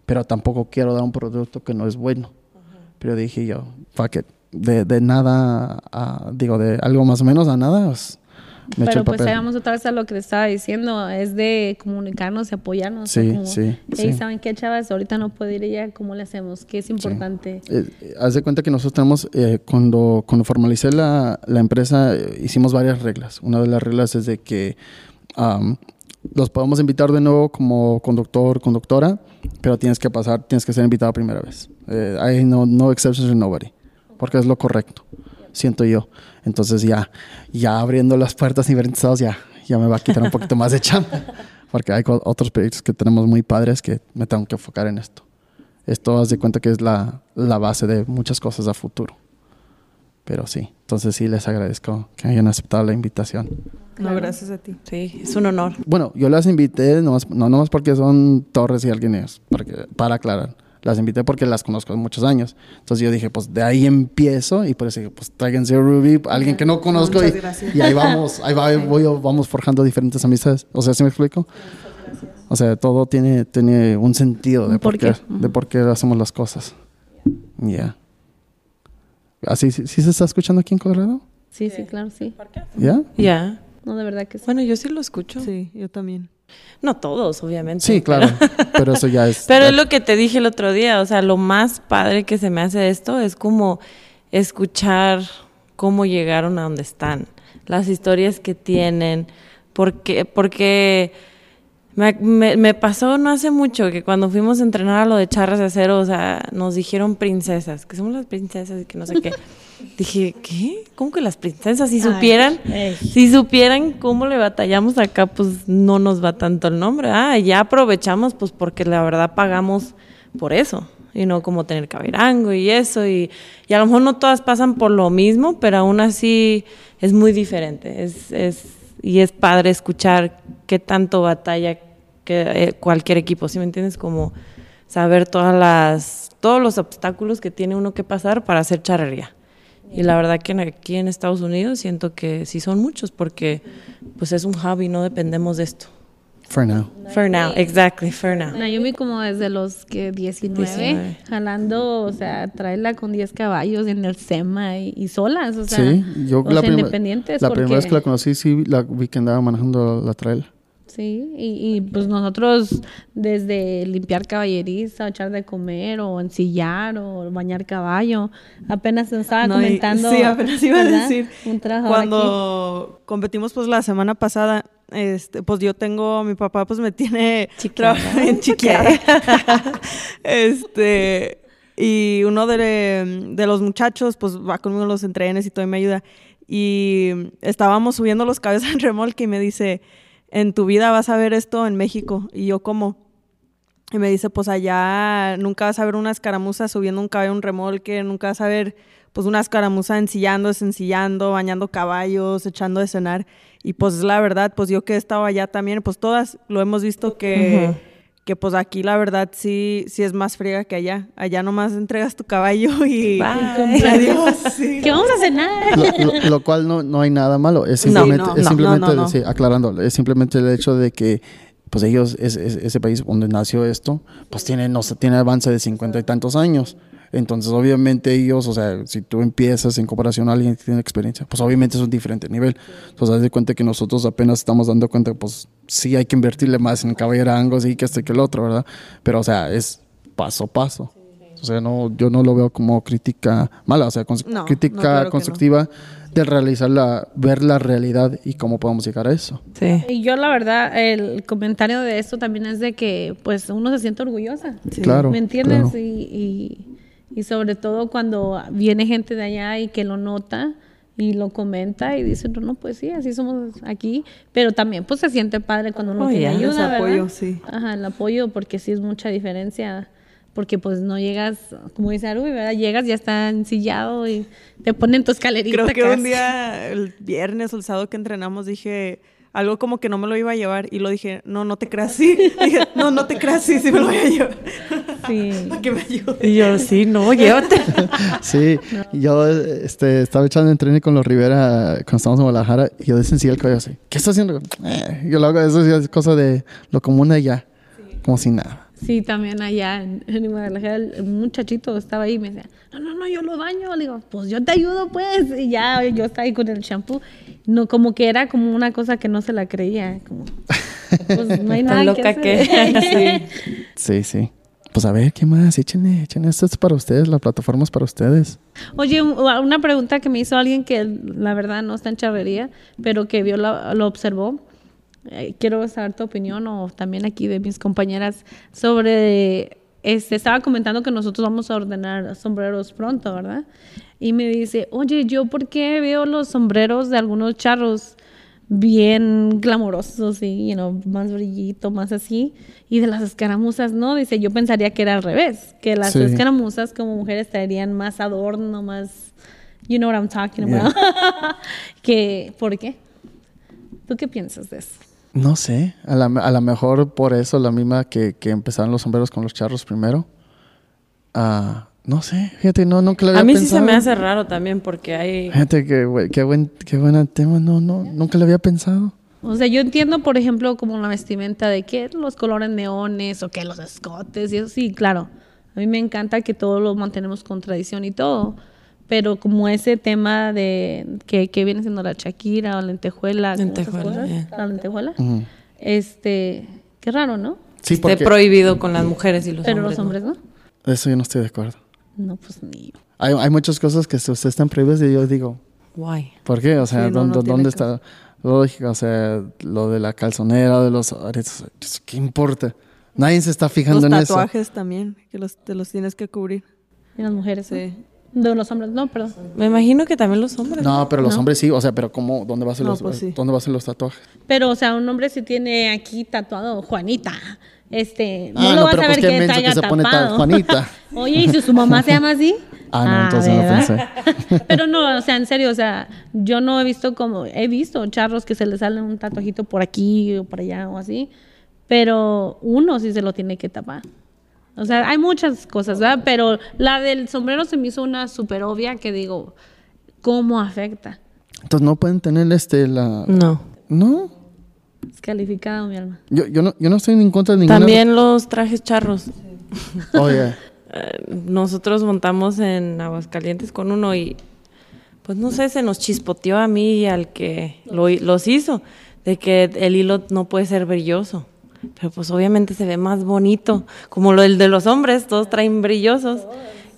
pero tampoco quiero dar un producto que no es bueno. Pero dije yo, fuck it, de, de nada, a, digo, de algo más o menos a nada, pues, me Pero pues ahí vamos otra vez a lo que te estaba diciendo, es de comunicarnos y apoyarnos. Sí, o como, sí, "Hey, sí. ¿saben qué, chavas? Ahorita no puedo ir ella, ¿cómo le hacemos? ¿Qué es importante? Eh, eh, haz de cuenta que nosotros tenemos, eh, cuando, cuando formalicé la, la empresa, eh, hicimos varias reglas. Una de las reglas es de que los podemos invitar de nuevo como conductor, conductora, pero tienes que pasar, tienes que ser invitado primera vez. Hay no, no exceptions to nobody, porque es lo correcto, siento yo. Entonces ya, ya abriendo las puertas y estados ya, ya me va a quitar un poquito más de chamba, porque hay otros proyectos que tenemos muy padres que me tengo que enfocar en esto. Esto haz de cuenta que es la, la base de muchas cosas a futuro. Pero sí, entonces sí les agradezco que hayan aceptado la invitación. No, gracias a ti. Sí, es un honor. Bueno, yo las invité, nomás- no nomás porque son Torres y alguien es, porque, para aclarar. Las invité porque las conozco de muchos años. Entonces yo dije, pues de ahí empiezo y por eso dije, pues tráiganse a Ruby, alguien que no conozco. Y, ahí vamos, ahí va, voy, vamos forjando diferentes amistades. O sea, ¿sí me explico? O sea, todo tiene, tiene un sentido de por qué, de por qué hacemos las cosas. Ya. ¿Así sí, sí se está escuchando aquí en Colorado? Sí, sí, claro, sí. ¿Ya? Ya. No, de verdad que sí. Bueno, yo sí lo escucho. Sí, yo también. No todos, obviamente. Sí, claro. Pero eso ya es... Pero es lo que te dije el otro día, o sea, lo más padre que se me hace de esto es como escuchar cómo llegaron a donde están, las historias que tienen, porque, porque me, me- me pasó no hace mucho que cuando fuimos a entrenar a lo de charras de acero, o sea, nos dijeron princesas, que somos las princesas y que no sé qué. Dije, ¿qué? ¿Cómo que las princesas? Si supieran, si supieran cómo le batallamos acá, pues no nos va tanto el nombre. Ah, ya aprovechamos, pues porque la verdad pagamos por eso. Y no como tener caberango y eso. Y, y a lo mejor no todas pasan por lo mismo, pero aún así es muy diferente. Es, es, y es padre escuchar qué tanto batalla que eh, cualquier equipo, ¿sí me entiendes? Como saber todas las, todos los obstáculos que tiene uno que pasar para hacer charrería. Y la verdad que aquí en Estados Unidos siento que sí son muchos porque pues es un hobby, no dependemos de esto. For now. For now, exactly, for now. Naomi como desde los que 19, 19. jalando, o sea, traerla con 10 caballos en el SEMA y, y solas, o sea, sí, yo o la, sea, prima- independientes. la primera vez porque- que la conocí, sí, la vi que andaba manejando la trailer. Sí, y, y, pues nosotros desde limpiar caballeriza, echar de comer o ensillar o bañar caballo, apenas nos estaba No, y- comentando. sí, apenas iba a decir. Un aquí. Cuando competimos pues la semana pasada, este, pues yo tengo, mi papá pues me tiene en chiqueada. este, y uno de, de los muchachos pues va conmigo en los entrenes y todo y me ayuda. Y estábamos subiendo los cabezas en remolque y me dice, en tu vida vas a ver esto en México. Y yo, ¿cómo? Y me dice, pues allá nunca vas a ver una escaramuza subiendo un caballo un remolque, nunca vas a ver pues una escaramuza ensillando, desencillando, bañando caballos, echando de cenar. Y pues la verdad, pues yo que he estado allá también, pues todas lo hemos visto que, que pues aquí la verdad sí, sí es más friega que allá. Allá nomás entregas tu caballo y, adiós. sí. ¿Qué vamos a cenar? Lo, lo- lo cual no, no hay nada malo. Es simplemente, no, es simplemente no, no, no. sí, aclarando, es simplemente el hecho de que pues ellos, es, es- ese país donde nació esto, pues tiene, no sé, tiene avance de cincuenta y tantos años. Entonces, obviamente ellos, o sea, si tú empiezas en comparación a alguien que tiene experiencia, pues obviamente es un diferente nivel. Entonces, haz de cuenta que nosotros apenas estamos dando cuenta, pues sí hay que invertirle más en caballerangos y que este que el otro, ¿verdad? Pero, o sea, es paso a paso. O sea, no, yo no lo veo como crítica mala, o sea, cons- No, no, crítica claro que no. constructiva de realizar la, ver la realidad y cómo podemos llegar a eso. Sí. Y yo la verdad, el comentario de esto también es de que pues uno se siente orgullosa. Sí. Claro. ¿Me entiendes? claro. Y, y, y sobre todo cuando viene gente de allá y que lo nota y lo comenta y dice, no, no, pues sí, así somos aquí. Pero también pues se siente padre cuando uno Oh, tiene ya. ayuda, Ese ¿verdad? apoyo, sí. Ajá, el apoyo porque sí es mucha diferencia. Porque pues no llegas, como dice Arubi, ¿verdad? Llegas, ya está ensillado y te ponen tu escalerita Creo que casi. un día, el viernes o el sábado que entrenamos, dije, algo como que no me lo iba a llevar. Y lo dije, no, no te creas. Dije, no, no te creas así, sí me lo voy a llevar. Sí. Para que me ayude. Y yo, sí, no, llévate. Sí, yo este, estaba echando en tren con los Rivera cuando estábamos en Guadalajara y yo desencillé el cabello así. ¿Qué está haciendo? Eh, yo lo hago, eso sí es cosa de lo común de allá. Como si nada. Sí, también allá en, en Guadalajara el muchachito estaba ahí y me decía, no, no, no, yo lo baño. Le digo, pues yo te ayudo pues. Y ya yo estaba ahí con el shampoo. No, como que era como una cosa que no se la creía. Como, pues no hay Tan nada loca que que. hacer. Sí, sí. Pues a ver, ¿qué más? Échenle, échenle. Esto es para ustedes, la plataforma es para ustedes. Oye, un- una pregunta que me hizo alguien que la verdad no está en charrería, pero que vio la- lo observó. Eh, quiero saber tu opinión o también aquí de mis compañeras sobre, este, estaba comentando que nosotros vamos a ordenar sombreros pronto, ¿verdad? Y me dice, oye, yo por qué veo los sombreros de algunos charros bien glamorosos y, you know, más brillito, más así, y de las escaramuzas no, dice, yo pensaría que era al revés, que las Sí. escaramuzas como mujeres traerían más adorno, más, you know what I'm talking about, que, ¿por qué? ¿Tú qué piensas de eso? No sé, a la, a la mejor por eso, la misma que, que empezaron los sombreros con los charros primero. Ah, no sé, fíjate, no, nunca lo había A mí sí pensado. se me hace raro también porque hay. Fíjate que, güey, qué buen, qué buen tema, no, no, nunca lo había pensado. O sea, yo entiendo, por ejemplo, como la vestimenta de que los colores neones o que los escotes y eso, sí, claro. A mí me encanta que todo lo mantenemos con tradición y todo. Pero como ese tema de que, que viene siendo la Shakira o lentejuela. ¿cómo esas Lentejuela, cosas? yeah. La lentejuela. Este, qué raro, ¿no? Sí, esté porque prohibido con las mujeres y los Pero hombres. los hombres, ¿no? eso yo no estoy de acuerdo. No, pues ni yo. Hay, hay muchas cosas que ustedes están prohibidas y yo digo, ¿no? Guay. ¿por qué? O sea, Sí, no, ¿dónde, no tiene dónde está la lógica? O sea, lo de la calzonera, de los aretes, ¿qué importa? Nadie se está fijando Los en eso. tatuajes también, que los, te los tienes que cubrir. Y las mujeres, ¿no? Sí. De los hombres, no, perdón. Me imagino que también los hombres. No, pero los No. hombres sí, o sea, pero ¿cómo? ¿Dónde vas a No, los, pues sí. ¿dónde vas a los tatuajes? Pero, o sea, un hombre si tiene aquí tatuado Juanita, este, no Ah, lo no, vas pero a pues ver que traiga que se pone tal Juanita. Oye, ¿y si su mamá se llama así? Ah, no, entonces no ¿verdad? pensé. Pero no, o sea, en serio, o sea, yo no he visto como, he visto charros que se les sale un tatuajito por aquí o por allá o así, pero uno sí se lo tiene que tapar. O sea, hay muchas cosas, ¿verdad? Pero la del sombrero se me hizo una súper obvia que digo, ¿cómo afecta? Entonces no pueden tener este la No. No. Descalificado, mi alma. Yo, yo no yo no estoy en contra de ninguna También los trajes charros. Oye, Eh, nosotros montamos en Aguascalientes con uno y pues no sé, se nos chispoteó a mí y al que lo los hizo, de que el hilo no puede ser brilloso. Pero pues obviamente se ve más bonito, como lo del de los hombres, todos traen brillosos.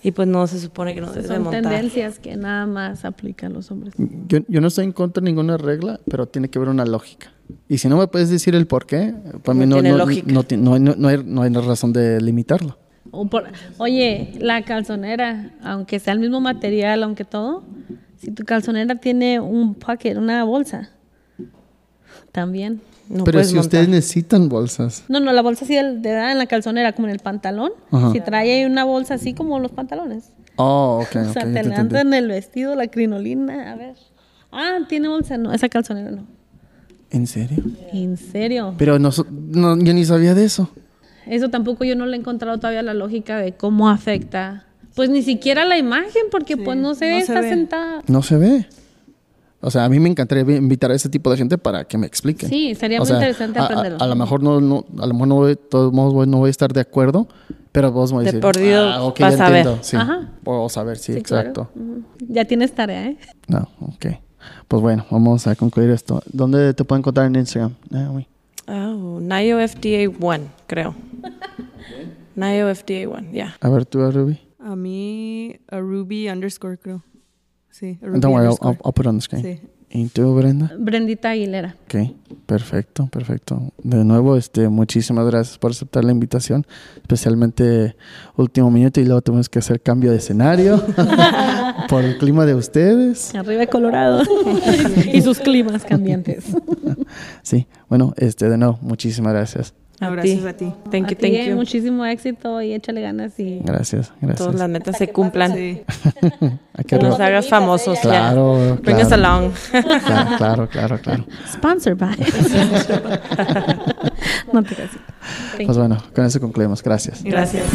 Y pues no se supone que no se debe Son montar. tendencias que nada más aplican los hombres. yo, yo no estoy en contra de ninguna regla, pero tiene que haber una lógica. Y si no me puedes decir el por qué, para mí No no, tiene no, lógica. no, ti- no hay, no, no hay, no hay razón de limitarlo. O por- oye, la calzonera, aunque sea el mismo material, aunque todo, si tu calzonera tiene un pocket, una bolsa, también. No pero si montar. ustedes necesitan bolsas. No, no, la bolsa sí de de en la calzonera, como en el pantalón. Ajá. Si trae ahí una bolsa así como los pantalones. Oh, ok, o sea, ya te te entendí. levantan el vestido, la crinolina, a ver. Ah, tiene bolsa, no, esa calzonera no. ¿En serio? En serio. Pero no, no, yo ni sabía de eso. Eso tampoco yo no le he encontrado todavía la lógica de cómo afecta. Pues ni siquiera la imagen, porque Sí, pues no se no ve, se está ve. sentada. No se ve. O sea, a mí me encantaría vi- invitar a ese tipo de gente para que me expliquen. Sí, sería O muy sea, interesante a- a- aprenderlo. A, lo mejor no, no, a lo mejor no voy, todos modos voy- no voy a estar de acuerdo, pero vos me De decir, por Dios, ah, ok, vas ya a ver. Sí, Ajá. puedo saber, sí, Sí, claro. exacto. Ya tienes tarea, ¿eh? No, ok. Pues bueno, vamos a concluir esto. ¿Dónde te pueden encontrar en Instagram? Naomi? Oh, Nayo FDA 1, creo. Nayo FDA 1, ya. A ver, tú, Ruby. A mí, a Ruby underscore, creo. Sí, Ruby Don't worry, I'll. I'll- I'll put it on the screen. Sí. ¿Y tú, Brenda? Brendita Aguilera. Ok, perfecto, perfecto. De nuevo, este, muchísimas gracias por aceptar la invitación, especialmente último minuto y luego tuvimos que hacer cambio de escenario por el clima de ustedes. Arriba de Colorado. y sus climas cambiantes. Sí, bueno, este, de nuevo, muchísimas gracias. A gracias ti. a ti. Thank A you, thank you. Muchísimo éxito y échale ganas y Gracias, Todas gracias. las metas se cumplan. Sí. Que nos hagas famosos. Claro, ya. Bring us claro. along. Claro, claro, claro, claro. sponsored by. no te creas. Pues bueno, con eso concluimos. Gracias. Gracias.